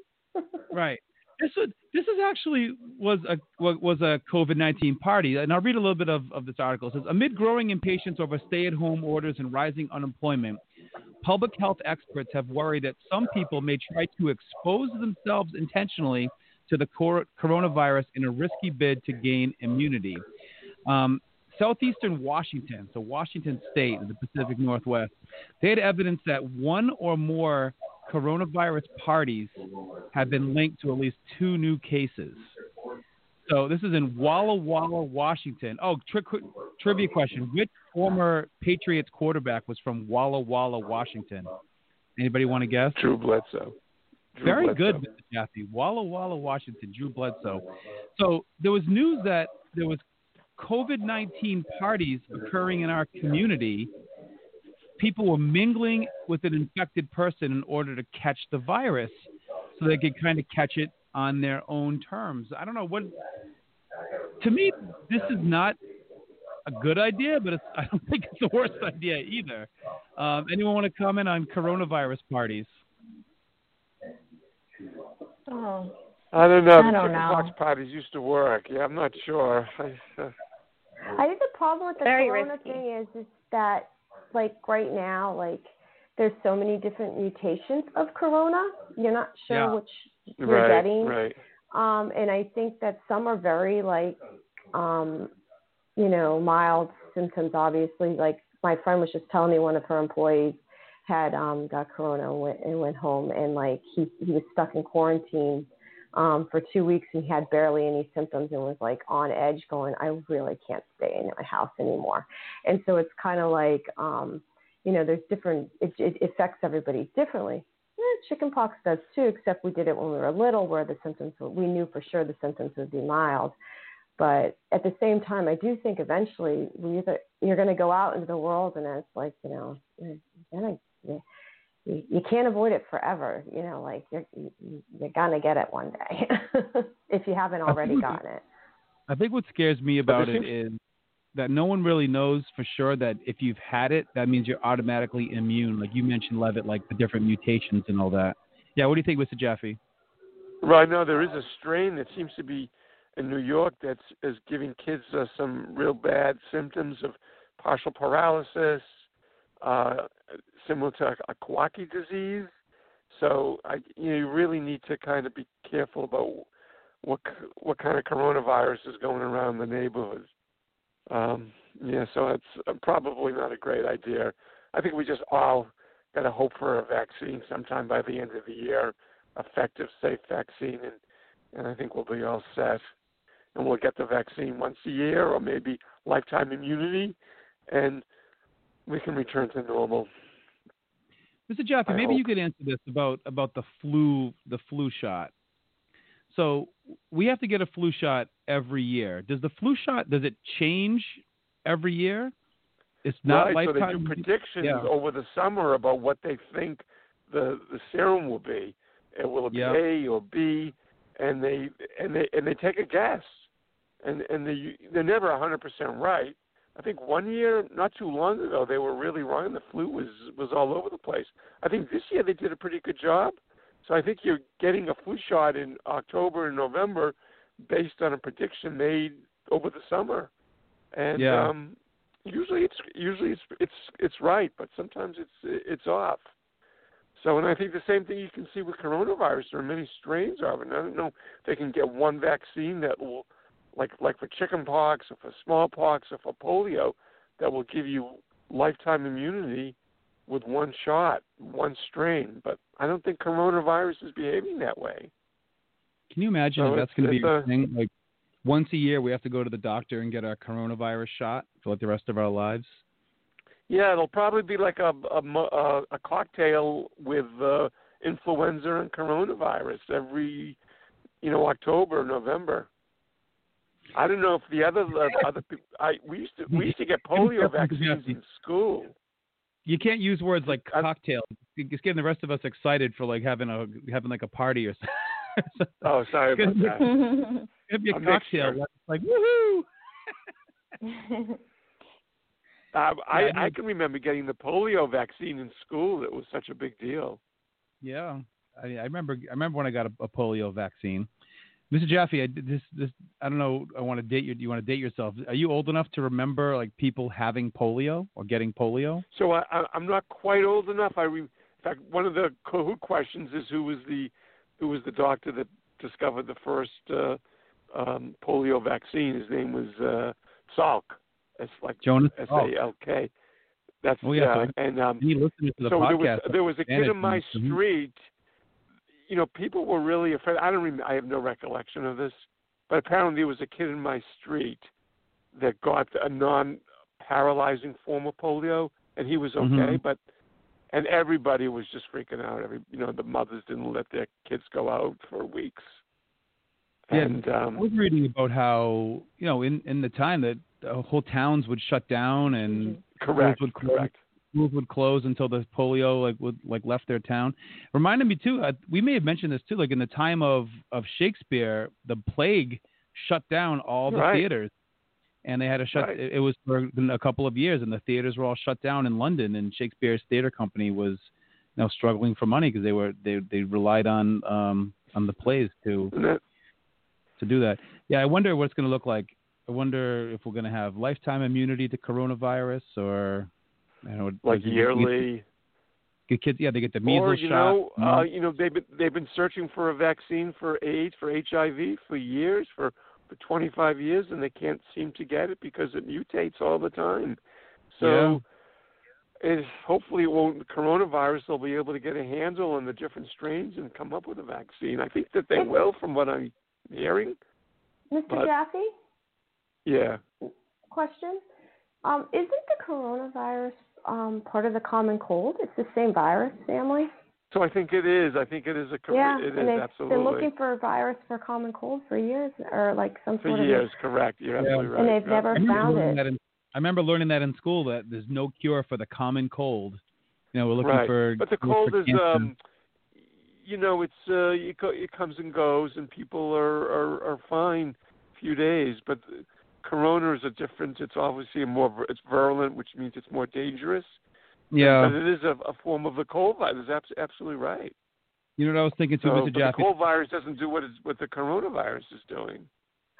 Speaker 2: right. This was this is actually was a was a COVID nineteen party, and I'll read a little bit of, of this article. It says amid growing impatience over stay at home orders and rising unemployment, public health experts have worried that some people may try to expose themselves intentionally to the cor- coronavirus in a risky bid to gain immunity. Um, Southeastern Washington, so Washington State in the Pacific Northwest, they had evidence that one or more coronavirus parties have been linked to at least two new cases. So this is in Walla Walla, Washington. Oh, tri- trivia question: Which former Patriots quarterback was from Walla Walla, Washington? Anybody want to guess?
Speaker 12: Drew Bledsoe. Drew
Speaker 2: Very
Speaker 12: Bledsoe.
Speaker 2: good, Mr. Jaffe. Walla Walla, Washington. Drew Bledsoe. So there was news that there was COVID nineteen parties occurring in our community. People were mingling with an infected person in order to catch the virus, so they could kind of catch it on their own terms. I don't know what. To me, this is not a good idea, but it's, I don't think it's the worst idea either. Um, anyone want to comment on coronavirus parties?
Speaker 5: Oh.
Speaker 12: I don't know.
Speaker 5: I don't
Speaker 12: chickenpox
Speaker 5: know.
Speaker 12: parties used to work. Yeah, I'm not sure. I, uh,
Speaker 5: I think the problem with the
Speaker 4: Very
Speaker 5: corona
Speaker 4: risky.
Speaker 5: thing is is that like right now, like there's so many different mutations of corona. You're not sure
Speaker 12: Yeah.
Speaker 5: which you're
Speaker 12: right,
Speaker 5: getting.
Speaker 12: right.
Speaker 5: Um, and I think that some are very like, um, you know, mild symptoms. Obviously, like my friend was just telling me one of her employees had um, got corona and went, and went home, and like he he was stuck in quarantine um, for two weeks and he had barely any symptoms and was like on edge, going, I really can't stay in my house anymore. And so it's kind of like, um, you know, there's different. It, it affects everybody differently. Eh, chickenpox does too, except we did it when we were little, where the symptoms we knew for sure the symptoms would be mild. But at the same time, I do think eventually we either, you're going to go out into the world, and it's like you know, you're gonna you, you, you can't avoid it forever. You know, like you're you, you're gonna get it one day if you haven't already gotten it.
Speaker 2: I think what scares me about it is that no one really knows for sure that if you've had it, that means you're automatically immune. Like you mentioned, Levitt, like the different mutations and all that. Yeah, what do you think, Mr. Jaffe?
Speaker 12: Right now, there is a strain that seems to be in New York that's is giving kids uh, some real bad symptoms of partial paralysis, uh, similar to a Kawasaki disease. So I, you, know, you really need to kind of be careful about what what kind of coronavirus is going around the neighborhood. Um, yeah, so it's uh, probably not a great idea. I think we just all got to hope for a vaccine sometime by the end of the year, effective, safe vaccine, and and I think we'll be all set. And we'll get the vaccine once a year, or maybe lifetime immunity, and we can return to normal.
Speaker 2: Mr. Jaffe,
Speaker 12: I
Speaker 2: maybe you could answer this about about the flu the flu shot. So we have to get a flu shot every year. Does the flu shot does it change every year? It's not
Speaker 12: right, so they do predictions
Speaker 2: Yeah.
Speaker 12: over the summer about what they think the the serum will be. It will it be
Speaker 2: Yeah.
Speaker 12: A or B? And they and they and they take a guess, and and they they're never a hundred percent right. I think one year, not too long ago, they were really wrong. The flu was was all over the place. I think this year they did a pretty good job. So I think you're getting a flu shot in October and November based on a prediction made over the summer. And
Speaker 2: Yeah.
Speaker 12: um usually it's usually it's it's it's right, but sometimes it's it's off. So, and I think the same thing you can see with coronavirus. There are many strains of it. And I don't know if they can get one vaccine that will, like like for chickenpox or for smallpox or for polio, that will give you lifetime immunity with one shot, one strain. But I don't think coronavirus is behaving that way.
Speaker 2: Can you imagine
Speaker 12: So
Speaker 2: if that's going to be a
Speaker 12: a- uh,
Speaker 2: thing? Like once a year, we have to go to the doctor and get our coronavirus shot for like the rest of our lives.
Speaker 12: Yeah, it'll probably be like a a, a, a cocktail with uh, influenza and coronavirus every, you know, October, November. I don't know if the other uh, other people. I we used to we used to get polio vaccines in school.
Speaker 2: You can't use words like cocktail. It's getting the rest of us excited for like having a having like a party or something.
Speaker 12: Oh, sorry about that.
Speaker 2: It'd be a
Speaker 12: A
Speaker 2: cocktail.
Speaker 12: mixture.
Speaker 2: Like woohoo!
Speaker 12: Uh, I
Speaker 2: I
Speaker 12: I can remember getting the polio vaccine in school. It was such a big deal.
Speaker 2: Yeah, I, I remember. I remember when I got a, a polio vaccine. Mr. Jaffe, I this. This I don't know. I want to date you. Do You want to date yourself? Are you old enough to remember like people having polio or getting polio?
Speaker 12: So I, I, I'm not quite old enough. I re, in fact, one of the Kahoot questions is who was the who was the doctor that discovered the first uh, um, polio vaccine. His name was uh, Salk. It's like
Speaker 2: Jonas
Speaker 12: S. A L K. That's
Speaker 2: Oh, yeah, so
Speaker 12: and um,
Speaker 2: he listened to the
Speaker 12: so there was there was a kid in my street. You know, people were really afraid. I don't. Remember, I have no recollection of this, but apparently there was a kid in my street that got a non-paralyzing form of polio, and he was okay.
Speaker 2: Mhm.
Speaker 12: But and everybody was just freaking out. Every you know, the mothers didn't let their kids go out for weeks.
Speaker 2: Yeah,
Speaker 12: And um,
Speaker 2: I was reading about how you know in in the time that uh, whole towns would shut down and
Speaker 12: Correct,
Speaker 2: schools would close,
Speaker 12: correct.
Speaker 2: schools would close until the polio like would like left their town. Reminded me too. Uh, we may have mentioned this too. Like in the time of of Shakespeare, the plague shut down all the
Speaker 12: Right.
Speaker 2: theaters, and they had to shut.
Speaker 12: Right.
Speaker 2: It, it was for a couple of years, and the theaters were all shut down in London. And Shakespeare's theater company was you know struggling for money because they were they they relied on um on the plays to to do that. Yeah, I wonder what it's going to look like. I wonder if we're going to have lifetime immunity to coronavirus or you know,
Speaker 12: like yearly.
Speaker 2: Get kids, yeah, they get the measles
Speaker 12: or you
Speaker 2: shot.
Speaker 12: know,
Speaker 2: you
Speaker 12: uh, you know, they've been they've been searching for a vaccine for AIDS, for HIV, for years, for for 25 years, and they can't seem to get it because it mutates all the time. So, it, hopefully, it won't. Coronavirus, they'll be able to get a handle on the different strains and come up with a vaccine. I think that they will, from what I'm hearing.
Speaker 5: Mr.
Speaker 12: But-
Speaker 5: Jaffe,
Speaker 12: Yeah.
Speaker 5: question. Um, isn't the coronavirus um, part of the common cold? It's the same virus family.
Speaker 12: So I think it is. I think it is a. cor-
Speaker 5: yeah,
Speaker 12: it is
Speaker 5: and they've
Speaker 12: absolutely
Speaker 5: been looking for a virus for common cold for years, or like some
Speaker 12: for
Speaker 5: sort
Speaker 12: years.
Speaker 5: of.
Speaker 12: Correct. You're absolutely right.
Speaker 5: And they've
Speaker 12: Yeah.
Speaker 5: never found it.
Speaker 2: in, I remember learning that in school that there's no cure for the common cold. You know, we're looking
Speaker 12: right.
Speaker 2: for.
Speaker 12: But the cold is,
Speaker 2: cancer.
Speaker 12: um, you know, it's uh, it, co- it comes and goes, and people are are, are fine a few days. But corona is a different. It's obviously a more vir- it's virulent, which means it's more dangerous.
Speaker 2: yeah.
Speaker 12: But it is a, a form of the cold virus. Abs- absolutely right.
Speaker 2: You know what I was thinking too,
Speaker 12: So,
Speaker 2: Mr.
Speaker 12: but the cold virus doesn't do what what the coronavirus is doing.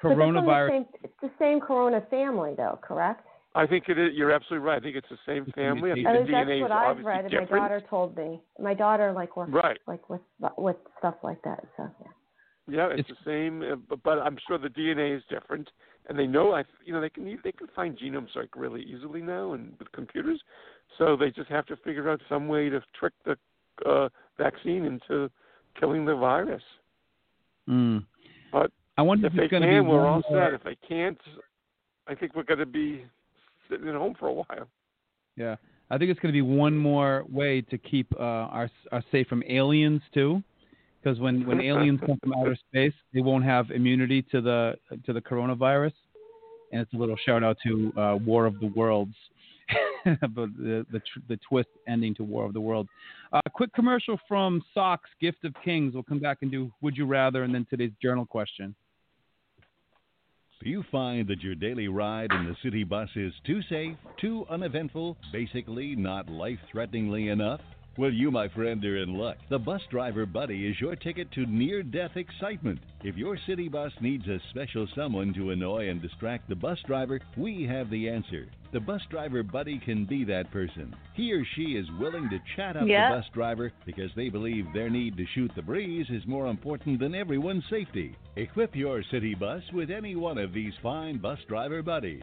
Speaker 5: But they're the
Speaker 2: Coronavirus.
Speaker 5: same- it's the same corona family, though, correct?
Speaker 12: I think it is. You're absolutely right. I think it's the same family. I think
Speaker 5: At
Speaker 12: the
Speaker 5: that's
Speaker 12: DNA is
Speaker 5: what I've
Speaker 12: obviously
Speaker 5: read, and my daughter told me. My daughter like works
Speaker 12: Right.
Speaker 5: like with with stuff like that. So yeah.
Speaker 12: Yeah, it's, the same, uh, but, but I'm sure the DNA is different, and they know I, you know, they can they can find genomes like really easily now, and with computers, so they just have to figure out some way to trick the uh, vaccine into killing the virus.
Speaker 2: Mm.
Speaker 12: But
Speaker 2: I wonder
Speaker 12: if
Speaker 2: if
Speaker 12: they
Speaker 2: it's going to
Speaker 12: can,
Speaker 2: be
Speaker 12: we're all set. If they can't, I think we're going to be sitting at home for a while.
Speaker 2: Yeah, I think it's going to be one more way to keep uh, our our safe from aliens too, because when when aliens come from outer space, they won't have immunity to the to the coronavirus. And it's a little shout out to uh, War of the Worlds, the the, tr- the twist ending to War of the Worlds. Uh, quick commercial from Socks Gift of Kings. We'll come back and do Would You Rather, and then today's journal question.
Speaker 16: Do you find that your daily ride in the city bus is too safe, too uneventful, basically not life threateningly enough? Well, you, my friend, are in luck. The Bus Driver Buddy is your ticket to near death excitement. If your city bus needs a special someone to annoy and distract the bus driver, we have the answer. The Bus Driver Buddy can be that person. He or she is willing to chat up
Speaker 17: Yeah.
Speaker 16: the bus driver because they believe their need to shoot the breeze is more important than everyone's safety. Equip your city bus with any one of these fine bus driver buddies.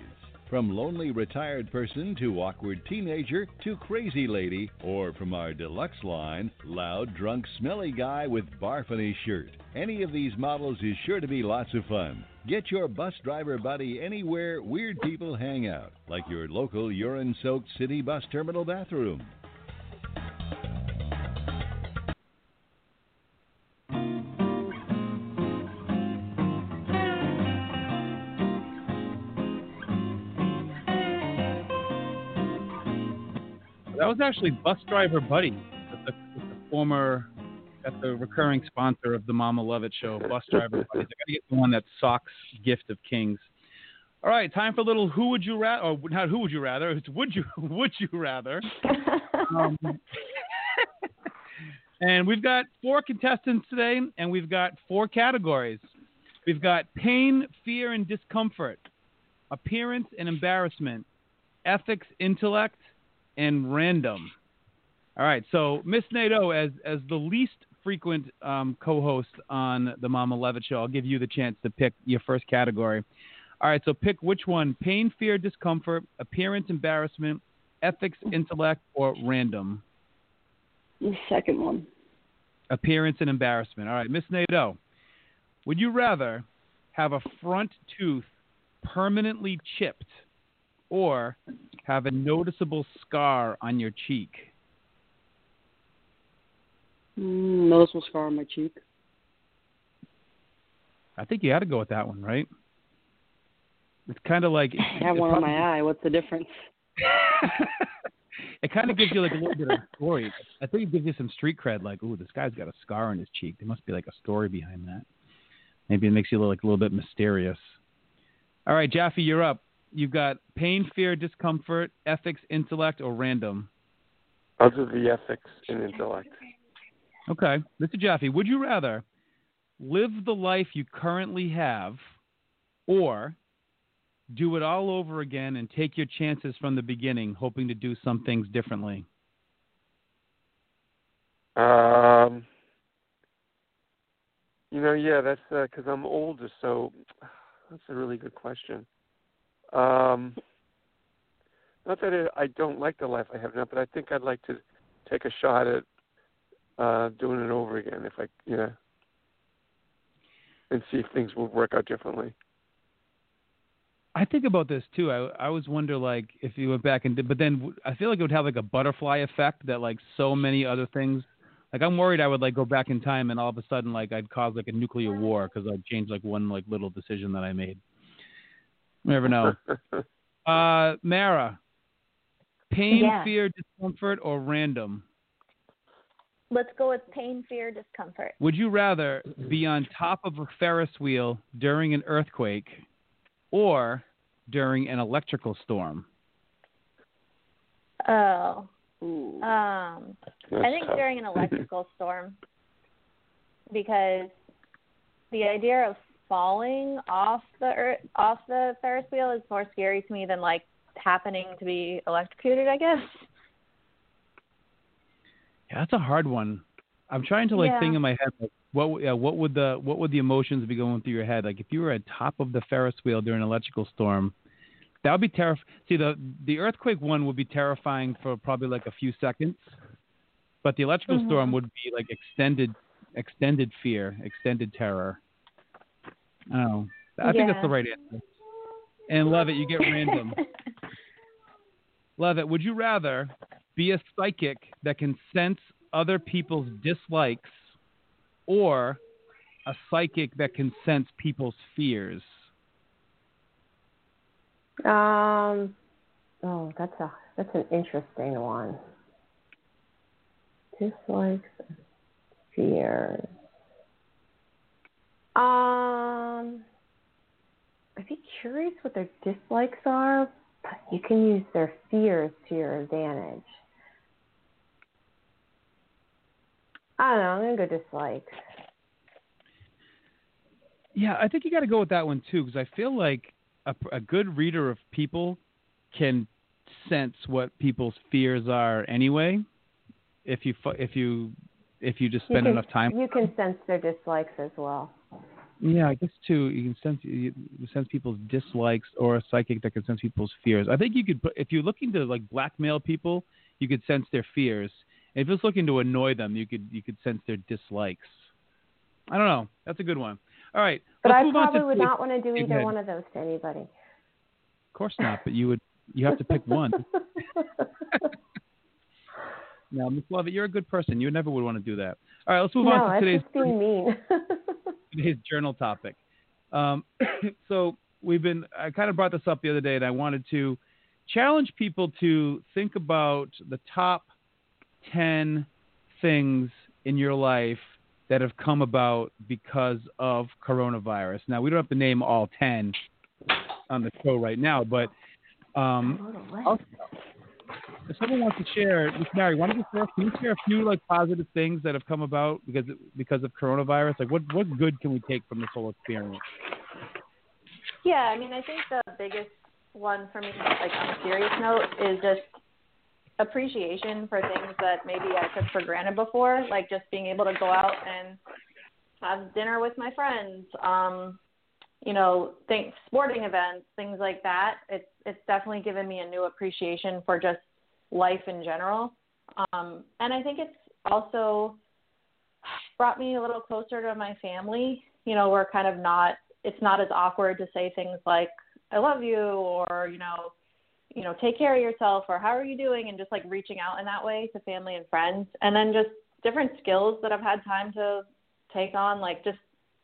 Speaker 16: From lonely retired person to awkward teenager to crazy lady, or from our deluxe line, loud, drunk, smelly guy with barf in his shirt. Any of these models is sure to be lots of fun. Get your bus driver buddy anywhere weird people hang out, like your local urine soaked city bus terminal bathroom.
Speaker 2: Was actually Bus Driver Buddy, the, the, the former, the recurring sponsor of the Mama Levitt show, Bus Driver Buddy. I got to get the one that socks Gift of Kings. All right, time for a little Who Would You Rather, or not Who Would You Rather, it's Would You Would You Rather. Um, and we've got four contestants today, and we've got four categories. We've got pain, fear, and discomfort, appearance and embarrassment, ethics, intellect, and random. All right, so Miss Nadeau, as as the least frequent um, co-host on the Mama Levitt Show. I'll give you the chance to pick your first category. All right, so pick which one: pain, fear, discomfort, appearance, embarrassment, ethics, intellect, or random.
Speaker 1: The second one.
Speaker 2: Appearance and embarrassment. All right, Miss Nadeau, would you rather have a front tooth permanently chipped or have a noticeable scar on your cheek?
Speaker 1: Mm, noticeable scar on my cheek.
Speaker 2: I think you had to go with that one, right? It's kind of like
Speaker 1: I have one on my eye. What's the difference?
Speaker 2: it kind of gives you like a little bit of a story. I think it gives you some street cred. Like, ooh, this guy's got a scar on his cheek. There must be like a story behind that. Maybe it makes you look like a little bit mysterious. All right, Jaffe, you're up. You've got pain, fear, discomfort, ethics, intellect, or random.
Speaker 12: I'll do the ethics and intellect.
Speaker 2: Okay, Mr. Jaffe, would you rather live the life you currently have, or do it all over again and take your chances from the beginning, hoping to do some things differently?
Speaker 12: Um, you know, yeah, that's because I'm older, so that's a really good question. Um, not that I don't like the life I have now, but I think I'd like to take a shot at uh, doing it over again if I, yeah, and see if things will work out differently.
Speaker 2: I think about this too. I I always wonder like if you went back and did, but then I feel like it would have like a butterfly effect that like so many other things. Like I'm worried I would like go back in time and all of a sudden like I'd cause like a nuclear war because I'd change like one like little decision that I made. You never know. uh, Mara, pain,
Speaker 4: Yeah.
Speaker 2: fear, discomfort, or random?
Speaker 4: Let's go with pain, fear, discomfort.
Speaker 2: Would you rather be on top of a Ferris wheel during an earthquake or during an electrical storm?
Speaker 4: Oh. Um, I think during an electrical storm, because the idea of falling off the earth, off the Ferris wheel is more scary to me than like happening to be electrocuted. I guess.
Speaker 2: Yeah, that's a hard one. I'm trying to like
Speaker 4: Yeah.
Speaker 2: think in my head like what what would the what would the emotions be going through your head? Like if you were at top of the Ferris wheel during an electrical storm, that would be terrifying. See the the earthquake one would be terrifying for probably like a few seconds, but the electrical
Speaker 4: Mhm.
Speaker 2: storm would be like extended extended fear, extended terror. I don't. I think that's the right answer. And Levitt. You get random. Levitt. Would you rather be a psychic that can sense other people's dislikes or a psychic that can sense people's fears?
Speaker 5: Um, oh, that's a that's an interesting one. Dislikes, fears. Um, I'd be curious what their dislikes are, but you can use their fears to your advantage. I don't know. I'm gonna go dislikes.
Speaker 2: Yeah, I think you got to go with that one too because I feel like a, a good reader of people can sense what people's fears are anyway. If you if you if you just
Speaker 5: You
Speaker 2: spend
Speaker 5: can-
Speaker 2: enough time.
Speaker 5: You can sense their dislikes as well.
Speaker 2: Yeah, I guess too. You can sense you sense people's dislikes, or a psychic that can sense people's fears. I think you could, if you're looking to like blackmail people, you could sense their fears. And if you're looking to annoy them, you could you could sense their dislikes. I don't know. That's a good one. All right,
Speaker 5: But
Speaker 2: let's
Speaker 5: I
Speaker 2: move on
Speaker 5: probably
Speaker 2: to
Speaker 5: would not want to do either one of those to anybody.
Speaker 2: Of course not, but you would. You have to pick one. now, Miss Levitt, you're a good person. You never would want to do that. All right, let's move
Speaker 5: no,
Speaker 2: on to today's
Speaker 5: just being mean.
Speaker 2: today's journal topic. Um, so we've been, I kind of brought this up the other day, and I wanted to challenge people to think about the top 10 things in your life that have come about because of coronavirus. Now, we don't have to name all 10 on the show right now, but um, if someone wants to share, Mary, why don't you share, can you share a few like positive things that have come about because because of coronavirus? Like, what what good can we take from this whole experience?
Speaker 4: Yeah, I mean, I think the biggest one for me, like on a serious note, is just appreciation for things that maybe I took for granted before, like just being able to go out and have dinner with my friends, um, you know, think sporting events, things like that. It's it's definitely given me a new appreciation for just life in general. Um, and I think it's also brought me a little closer to my family. You know, we're kind of not it's not as awkward to say things like I love you or, you know, you know, take care of yourself or how are you doing and just like reaching out in that way to family and friends. And then just different skills that I've had time to take on, like just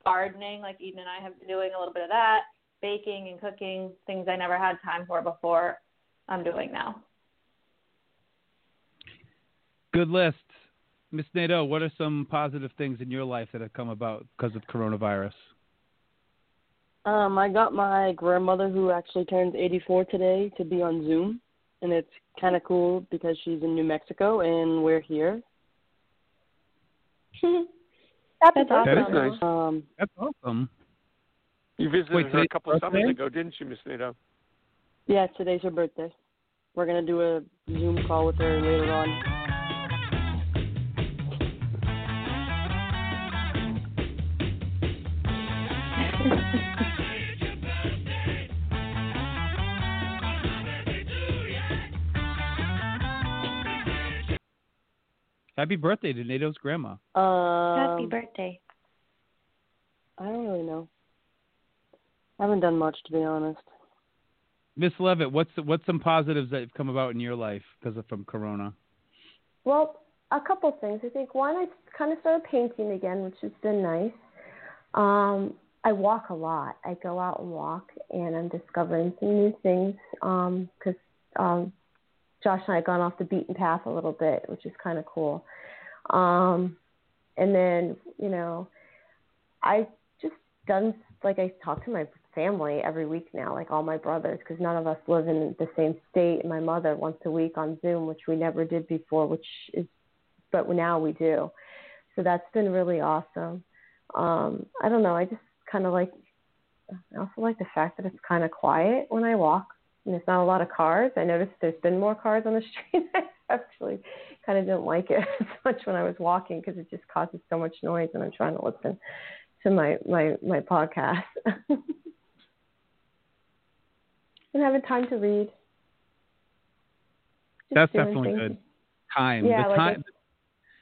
Speaker 4: gardening, like Eden and I have been doing a little bit of that, baking and cooking, things I never had time for before I'm doing now.
Speaker 2: Good list. Miss Nadeau, what are some positive things in your life that have come about because of coronavirus?
Speaker 1: Um, I got my grandmother, who actually turns 84 today, to be on Zoom, and it's kind of cool because she's in New Mexico and we're here.
Speaker 5: That's,
Speaker 1: That's
Speaker 12: That is
Speaker 1: awesome.
Speaker 12: nice.
Speaker 1: Um,
Speaker 2: That's awesome.
Speaker 12: You visited
Speaker 2: Wait,
Speaker 12: her a couple of summers ago, didn't you, Miss Nadeau?
Speaker 1: yeah, today's her birthday. We're gonna do a Zoom call with her later on.
Speaker 2: Happy birthday to Nadeau's grandma.
Speaker 1: Um,
Speaker 6: Happy birthday.
Speaker 1: I don't really know. I haven't done much to be honest.
Speaker 2: Miss Levitt, what's what's some positives that have come about in your life because of from Corona?
Speaker 5: Well, a couple things. I think one, I kind of started painting again, which has been nice. Um, I walk a lot. I go out and walk, and I'm discovering some new things because um, Josh and I gone off the beaten path a little bit, which is kind of cool. Um, and then, you know, I just done like I talk to my family every week now, like all my brothers, because none of us live in the same state. My mother once a week on Zoom, which we never did before, which is, but now we do. So that's been really awesome. Um, I don't know. I just kind of like. I also like the fact that it's kind of quiet when I walk, and there's not a lot of cars. I noticed there's been more cars on the street. I actually kind of didn't like it as much when I was walking because it just causes so much noise, and I'm trying to listen to my my my podcast. and having time to read. Just
Speaker 2: That's definitely
Speaker 5: things.
Speaker 2: good. Time.
Speaker 5: Yeah,
Speaker 2: the
Speaker 5: like
Speaker 2: time,
Speaker 5: it's-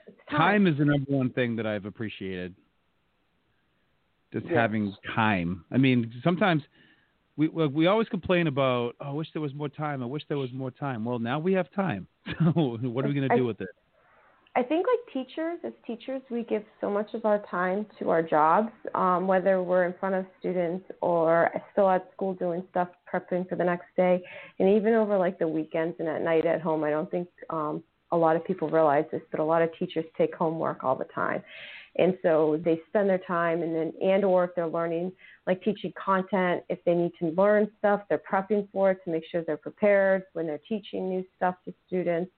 Speaker 5: it's
Speaker 2: time is the number one thing that I've appreciated. Just
Speaker 5: Yes.
Speaker 2: having time. I mean, sometimes we we always complain about, oh, I wish there was more time. I wish there was more time. Well, now we have time. So what are we going to do with it?
Speaker 5: I think like teachers, as teachers, we give so much of our time to our jobs, um, whether we're in front of students or still at school doing stuff, prepping for the next day, and even over like the weekends and at night at home. I don't think um, a lot of people realize this, but a lot of teachers take homework all the time, and so they spend their time and then and or if they're learning like teaching content, if they need to learn stuff, they're prepping for it to make sure they're prepared when they're teaching new stuff to students,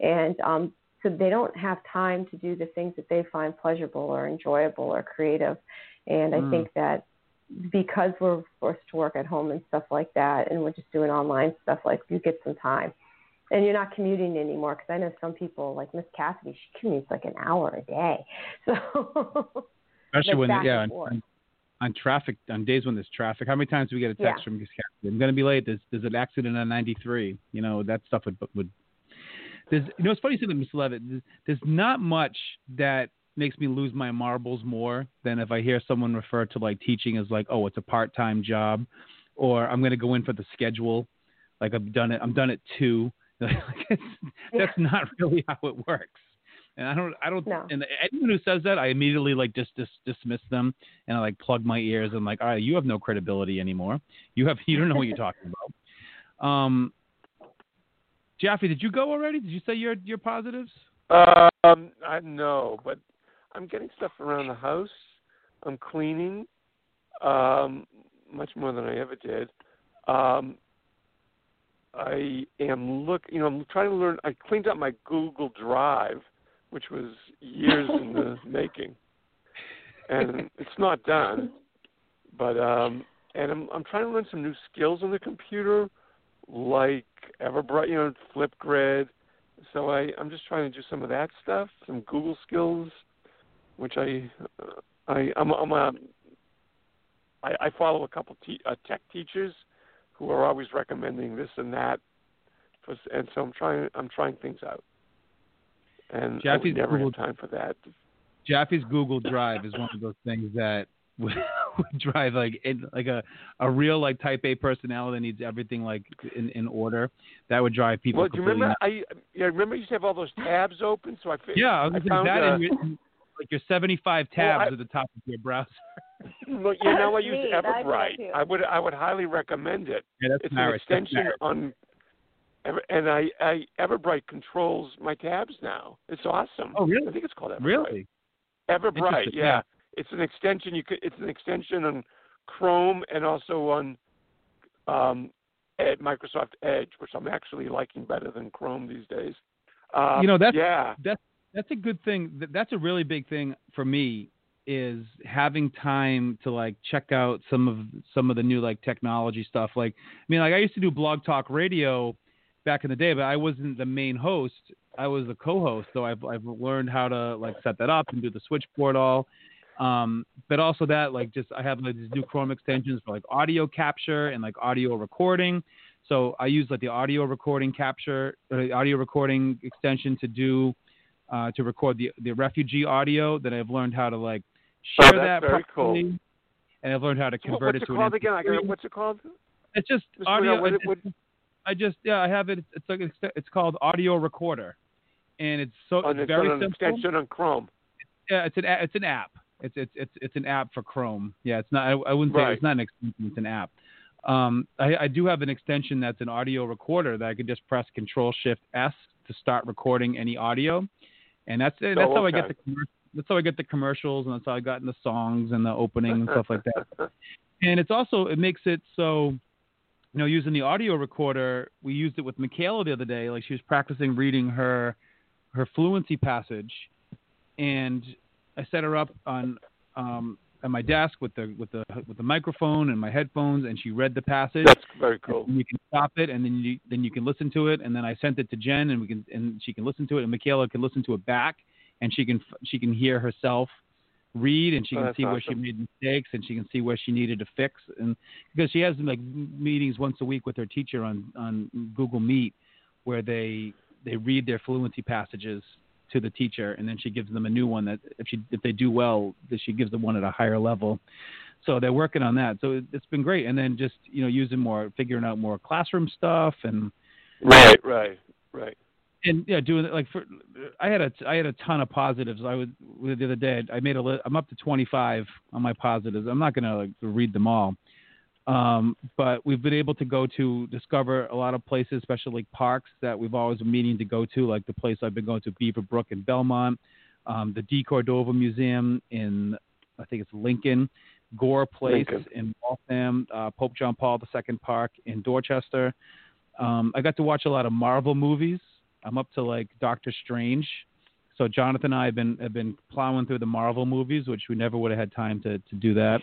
Speaker 5: and um, so they don't have time to do the things that they find pleasurable or enjoyable or creative. And I
Speaker 17: Mm.
Speaker 5: think that because we're forced to work at home and stuff like that, and we're just doing online stuff, like you get some time. And you're not commuting anymore because I know some people, like Miss Cassidy, she commutes like an hour a day. So
Speaker 2: Especially when yeah,
Speaker 5: and
Speaker 2: on,
Speaker 5: forth.
Speaker 2: on, on traffic on days when there's traffic. How many times do we get a text
Speaker 5: Yeah.
Speaker 2: from Miss Catherine? I'm going to be late. There's there's an accident on 93. You know that stuff would would. There's you know it's funny you say that, Miss Levitt. There's, there's not much that makes me lose my marbles more than if I hear someone refer to like teaching as like oh it's a part time job, or I'm going to go in for the schedule. Like I've done it. I'm done at two. Like, it's, That's not really how it works. And I don't, I don't, and anyone who says that, I immediately like just dis, dismiss them and I like plug my ears and like, all right, you have no credibility anymore. You have, you don't know what you're talking about. Um, Jaffe, did you go already? Did you say your your positives?
Speaker 12: Um, I know, but I'm getting stuff around the house. I'm cleaning, um, much more than I ever did. Um, I am look, you know, I'm trying to learn. I cleaned up my Google Drive, which was years in the making, and it's not done. But um, and I'm I'm trying to learn some new skills on the computer, like Everbright, you know, Flipgrid, so I I'm just trying to do some of that stuff, some Google skills, which I uh, I I'm, I'm a I, I follow a couple te- uh, tech teachers who are always recommending this and that, for, and so I'm trying I'm trying things out, and I
Speaker 2: Jaffe's
Speaker 12: would never
Speaker 2: Google-
Speaker 12: have time for that.
Speaker 2: Jaffe's Google Drive is one of those things that would, would drive like in, like a a real like Type A personality that needs everything like in, in order. That would drive people.
Speaker 12: Well, do you remember?
Speaker 2: nuts.
Speaker 12: I yeah, remember you used to have all those tabs open. So I fi-
Speaker 2: Yeah, I was
Speaker 12: I found
Speaker 2: that
Speaker 12: uh,
Speaker 2: and your, like your 75
Speaker 12: Well,
Speaker 2: tabs
Speaker 12: I-
Speaker 2: at the top of your browser.
Speaker 12: Look, you know, I use
Speaker 4: Neat, I
Speaker 12: Everbright. I would I would highly recommend it.
Speaker 2: Yeah, that's
Speaker 12: it's
Speaker 2: marriage.
Speaker 12: an extension on, Ever- and I, I Everbright controls my tabs now. It's awesome.
Speaker 2: Oh, really?
Speaker 12: I think it's called Everbright.
Speaker 2: Really?
Speaker 12: Everbright, yeah.
Speaker 2: yeah.
Speaker 12: It's an extension. You could. It's an extension on Chrome and also on um, at Microsoft Edge, which I'm actually liking better than Chrome these days. Um,
Speaker 2: you know that's
Speaker 12: yeah.
Speaker 2: that's that's a good thing. Th- That's a really big thing for me is having time to like check out some of some of the new like technology stuff. Like I mean, like I used to do Blog Talk Radio back in the day, but I wasn't the main host. I was the co-host, so I've I've learned how to like set that up and do the switchboard all. Um, but also that like just I have like these new Chrome extensions for like audio capture and like audio recording. So I use like the audio recording capture, uh, audio recording extension to do uh, to record the the refugee audio. That I've learned how to like
Speaker 12: Oh,
Speaker 2: share
Speaker 12: that's
Speaker 2: that
Speaker 12: very
Speaker 2: properly,
Speaker 12: cool.
Speaker 2: and I've learned how to
Speaker 12: So what-
Speaker 2: convert
Speaker 12: what's
Speaker 2: it
Speaker 12: it
Speaker 2: to
Speaker 12: called
Speaker 2: an
Speaker 12: again? I
Speaker 2: MP3.
Speaker 12: got, what's it called?
Speaker 2: It's just
Speaker 12: Mr.
Speaker 2: audio.
Speaker 12: What- what-
Speaker 2: I just yeah, I have it. It's like it's, called Audio Recorder, and it's so
Speaker 12: On,
Speaker 2: it's
Speaker 12: it's
Speaker 2: very
Speaker 12: an
Speaker 2: simple.
Speaker 12: extension on Chrome.
Speaker 2: Yeah, it's an it's an app. It's it's it's it's an app for Chrome. Yeah, it's not. I, I wouldn't say
Speaker 12: Right.
Speaker 2: it's not an extension. It's an app. Um, I, I do have an extension that's an audio recorder that I could just press Control Shift S to start recording any audio, and that's that's
Speaker 12: Oh,
Speaker 2: how I get the that's how I get the commercials, and that's how I got in the songs and the opening and stuff like that. And it's also it makes it so, you know, using the audio recorder, we used it with Michaela the other day. Like she was practicing reading her her fluency passage, and I set her up on um, at my desk with the with the with the microphone and my headphones, and she read the passage.
Speaker 12: That's very cool.
Speaker 2: And you can stop it, and then you then you can listen to it, and then I sent it to Jen, and we can and she can listen to it, and Michaela can listen to it back, and she can she can hear herself read, and she
Speaker 12: Oh,
Speaker 2: can
Speaker 12: that's
Speaker 2: see where she made mistakes, and she can see where she needed to fix, and because she has like meetings once a week with her teacher on on Google Meet, where they they read their fluency passages to the teacher, and then she gives them a new one that if she if they do well, that she gives them one at a higher level. So they're working on that. So it, it's been great, and then just you know using more, figuring out more classroom stuff, and
Speaker 12: Right, right, right.
Speaker 2: And yeah, doing like for I had a I had a ton of positives. I would the other day I made a li- I'm up to 25 on my positives. I'm not gonna like read them all, um, but we've been able to go to discover a lot of places, especially like parks that we've always been meaning to go to, like the place I've been going to Beaver Brook in Belmont, um, the deCordova Museum in I think it's Lincoln, Gore Place
Speaker 12: Lincoln.
Speaker 2: in Waltham, uh, Pope John Paul II Park in Dorchester. Um, I got to watch a lot of Marvel movies. I'm up to like Doctor Strange. So Jonathan and I have been have been plowing through the Marvel movies, which we never would have had time to to do that.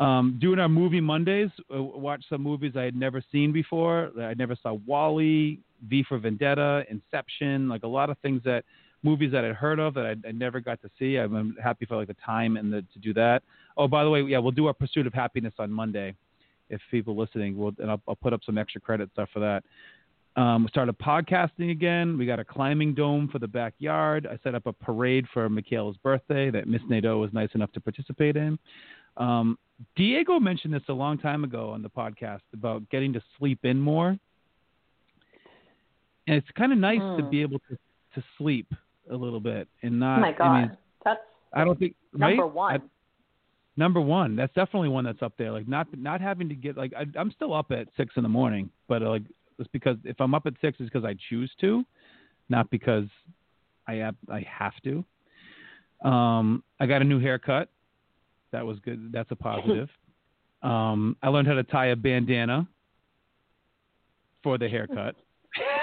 Speaker 2: Um, doing our movie Mondays, uh, watch some movies I had never seen before. I never saw WALL-E, V for Vendetta, Inception, like a lot of things that movies that I'd heard of that I, I never got to see. I'm happy for like the time and the, to do that. Oh, by the way, yeah, we'll do our Pursuit of Happiness on Monday. If people listening, we'll and I'll, I'll put up some extra credit stuff for that. Um, we started podcasting again. We got a climbing dome for the backyard. I set up a parade for Michaela's birthday that Miss Nadeau was nice enough to participate in. Um, Diego mentioned this a long time ago on the podcast about getting to sleep in more. And it's kind of nice to
Speaker 4: Mm.
Speaker 2: be able to, to sleep a little bit and not.
Speaker 4: oh my god,
Speaker 2: I mean,
Speaker 4: that's
Speaker 2: I don't think right?
Speaker 4: number one.
Speaker 2: I- number one. That's definitely one that's up there. Like not not having to get like I, I'm still up at six in the morning, but uh, like it's because if I'm up at six, it's because I choose to, not because I have I have to. Um, I got a new haircut. That was good. That's a positive. um, I learned how to tie a bandana for the haircut.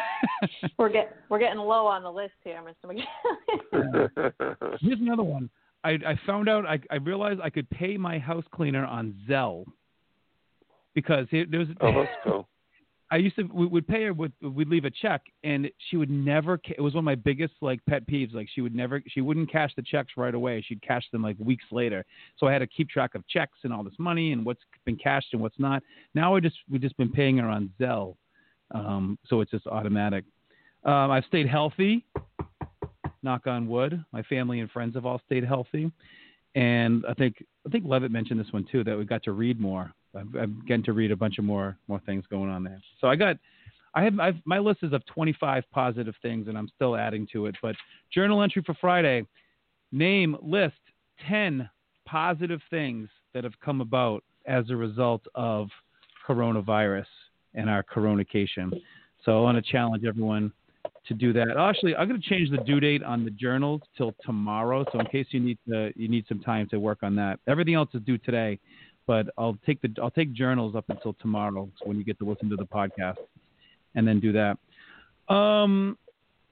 Speaker 4: we're get we're getting low on the list here, Mr. McGee.
Speaker 2: Here's another one. I, I found out I, I realized I could pay my house cleaner on Zelle because it, there was
Speaker 12: oh, that's cool.
Speaker 2: I used to we would pay her with we'd leave a check and she would never it was one of my biggest like pet peeves. Like she would never she wouldn't cash the checks right away. She'd cash them like weeks later. So I had to keep track of checks and all this money and what's been cashed and what's not. Now we just we've just been paying her on Zelle um, so it's just automatic. Um, I've stayed healthy. Knock on wood. My family and friends have all stayed healthy. And I think I think Levitt mentioned this one too that we got to read more I'm, I'm getting to read a bunch of more more things going on there. So I got, I have I've, my list is of 25 positive things, and I'm still adding to it. But journal entry for Friday: name list 10 positive things that have come about as a result of coronavirus and our coronacation. So I want to challenge everyone to do that. Actually, I'm going to change the due date on the journals till tomorrow. So in case you need to, you need some time to work on that. Everything else is due today but I'll take the I'll take journals up until tomorrow when you get to listen to the podcast, and then do that. Um,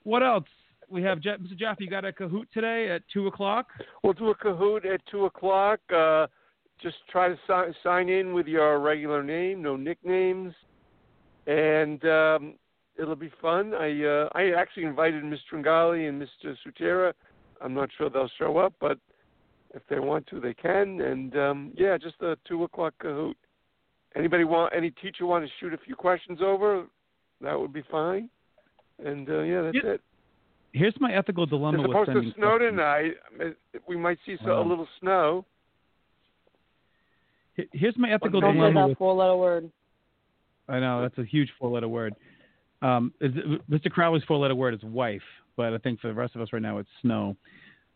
Speaker 2: what else? We have Je- Mr. Jeff. You got a Kahoot today at two o'clock.
Speaker 12: We'll do a Kahoot at two o'clock. Uh, just try to si- sign in with your regular name, no nicknames, and um, it'll be fun. I uh, I actually invited Mr. Tringali and Mr. Sutera. I'm not sure they'll show up, but if they want to, they can. And um, yeah, just a two o'clock Kahoot. Anybody want any teacher want to shoot a few questions over? That would be fine. And uh, yeah, that's it.
Speaker 2: Here's my ethical dilemma
Speaker 12: It's
Speaker 2: with
Speaker 12: supposed to snow
Speaker 2: questions.
Speaker 12: tonight. We might see so, a little snow.
Speaker 2: Here's my ethical
Speaker 1: Don't say
Speaker 2: dilemma
Speaker 1: that
Speaker 2: with
Speaker 1: four-letter word.
Speaker 2: I know that's a huge four-letter word. Um, is Mr. Crowley's four-letter word is wife, but I think for the rest of us right now it's snow.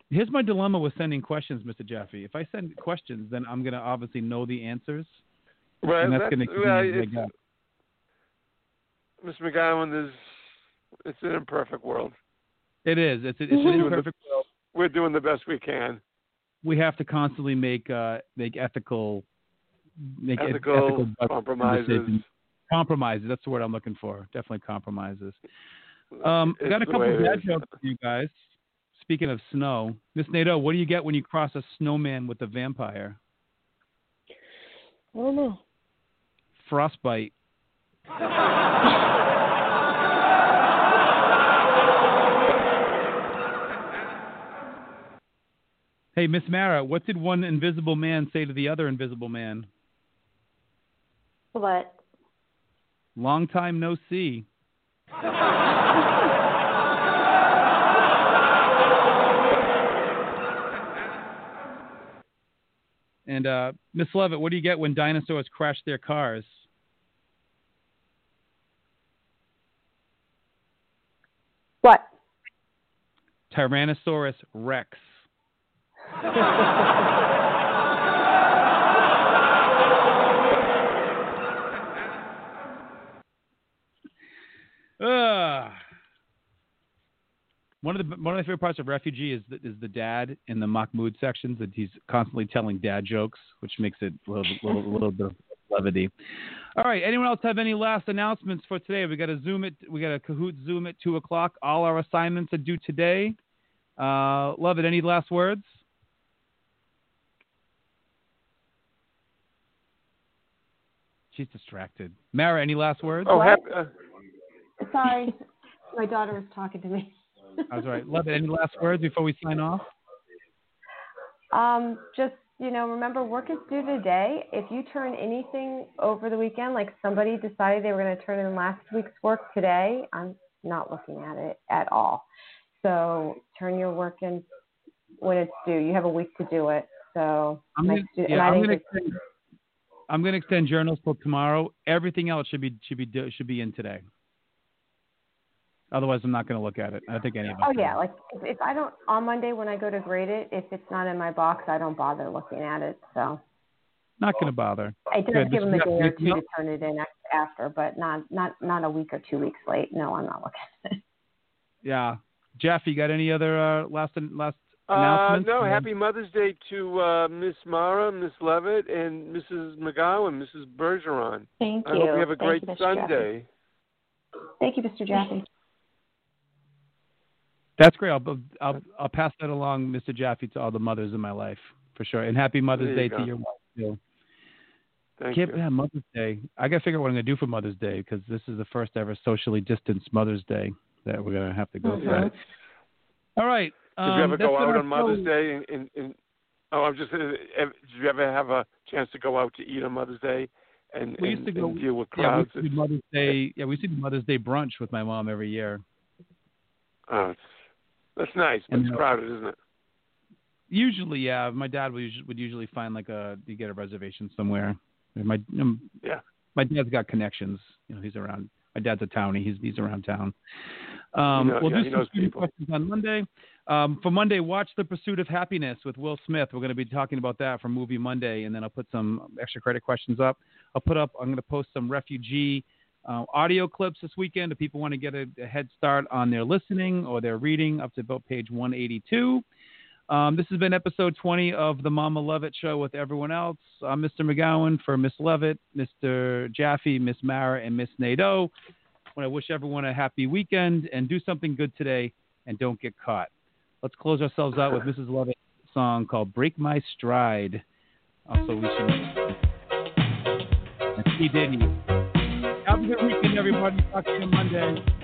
Speaker 2: Here's my dilemma with sending questions, Mr. Jaffe. If I send questions, then I'm gonna obviously know the answers,
Speaker 12: Right.
Speaker 2: and that's,
Speaker 12: that's,
Speaker 2: gonna give
Speaker 12: well,
Speaker 2: me a
Speaker 12: it's. Mr. McGowan is it's an imperfect world.
Speaker 2: It is. It's, it's an imperfect world.
Speaker 12: We're doing the best we can.
Speaker 2: We have to constantly make uh, make ethical make
Speaker 12: Ethical
Speaker 2: ethical
Speaker 12: compromises.
Speaker 2: Compromises. That's the word I'm looking for. Definitely compromises. Um, I got a couple of
Speaker 12: is.
Speaker 2: jokes for you guys. Speaking of snow, Miss Nadeau, what do you get when you cross a snowman with a vampire?
Speaker 1: I don't know.
Speaker 2: Frostbite. Hey, Miss Mara, what did one invisible man say to the other invisible man?
Speaker 4: What?
Speaker 2: Long time no see. And uh, Miss Levitt, what do you get when dinosaurs crash their cars?
Speaker 5: What?
Speaker 2: Tyrannosaurus Rex. One of the one of my favorite parts of Refugee is the, is the dad in the Mahmoud sections that he's constantly telling dad jokes, which makes it a little, little, little bit of levity. All right. Anyone else have any last announcements for today? We got a Zoom it. We got a Kahoot Zoom at two o'clock. All our assignments are due today. Uh, Levitt. Any last words? She's distracted. Mara, any last words?
Speaker 12: Oh, happy, uh,
Speaker 5: Sorry, my daughter was talking to me.
Speaker 2: That's right. Levitt. Any last words before we sign off?
Speaker 5: Um, just you know, remember work is due today. If you turn anything over the weekend, like somebody decided they were going to turn in last week's work today, I'm not looking at it at all. So turn your work in when it's due. You have a week to do it. So
Speaker 2: I'm gonna, yeah,
Speaker 5: I
Speaker 2: I'm gonna extend, extend journals till tomorrow. Everything else should be should be should be in today. Otherwise, I'm not gonna look at it. I think any of us.
Speaker 5: Oh
Speaker 2: will.
Speaker 5: yeah, like if, if I don't on Monday when I go to grade it, if it's not in my box, I don't bother looking at it. So
Speaker 2: Not gonna bother.
Speaker 5: I did
Speaker 2: Good.
Speaker 5: give them a day or two to turn it in after, but not not not a week or two weeks late. No, I'm not looking. at it.
Speaker 2: Yeah, Jeff, you got any other uh, last last
Speaker 12: Uh,
Speaker 2: announcements?
Speaker 12: no, happy Mother's Day to uh, Miss Mara, Miss Levitt, and Mrs. McGowan, Mrs. Bergeron.
Speaker 5: Thank you
Speaker 12: I hope
Speaker 5: you.
Speaker 12: you have a
Speaker 5: Thank
Speaker 12: great
Speaker 5: you, Mr.
Speaker 12: Sunday.
Speaker 5: Thank you, Mr. Jaffe.
Speaker 2: That's great. I'll, I'll I'll pass that along, Mr. Jaffe, to all the mothers in my life for sure. And happy Mother's Day
Speaker 12: you
Speaker 2: to your wife too.
Speaker 12: Thank
Speaker 3: Can't-
Speaker 12: you.
Speaker 3: Yeah, Mother's Day. I got to figure out what I'm going to do for Mother's Day because this is the first ever socially distanced Mother's Day that we're going to have to go through. All right.
Speaker 12: Did
Speaker 3: um,
Speaker 12: you ever go out on Mother's. Day? In, in, in oh, I'm just. Uh, did you ever have a chance to go out to eat on Mother's Day and,
Speaker 3: We used to go.
Speaker 12: and deal with
Speaker 3: yeah, we used to do Mother's Day. Yeah, we used to do Mother's Day brunch with my mom every year.
Speaker 12: oh, it's, that's nice, but
Speaker 3: And
Speaker 12: it's crowded, isn't it?
Speaker 3: Usually, yeah. My dad would usually, would usually find like a you get a reservation somewhere. My um,
Speaker 12: Yeah.
Speaker 3: my dad's got connections. You know, he's around. My dad's a townie. He's he's around town. Um,
Speaker 12: know-
Speaker 3: we'll
Speaker 12: yeah,
Speaker 3: do some
Speaker 12: knows
Speaker 3: student
Speaker 12: people.
Speaker 3: questions on Monday. Um, for Monday, watch The Pursuit of Happiness with Will Smith. We're going to be talking about that for Movie Monday, and then I'll put some extra credit questions up. I'll put up. I'm going to post some refugee uh, audio clips this weekend if people want to get a, a head start on their listening or their reading up to about page 182. Um, this has been episode 20 of the Mama Levitt Show with everyone else. I'm Mr. McGowan for Miss Levitt, Mr. Jaffe, Miss Mara, and Miss Nadeau. I want to wish everyone a happy weekend and do something good today and don't get caught. Let's close ourselves out with Mrs. Levitt's song called Break My Stride. Also, we should. And P. Diddy. Good weekend, everybody. Talk to Monday.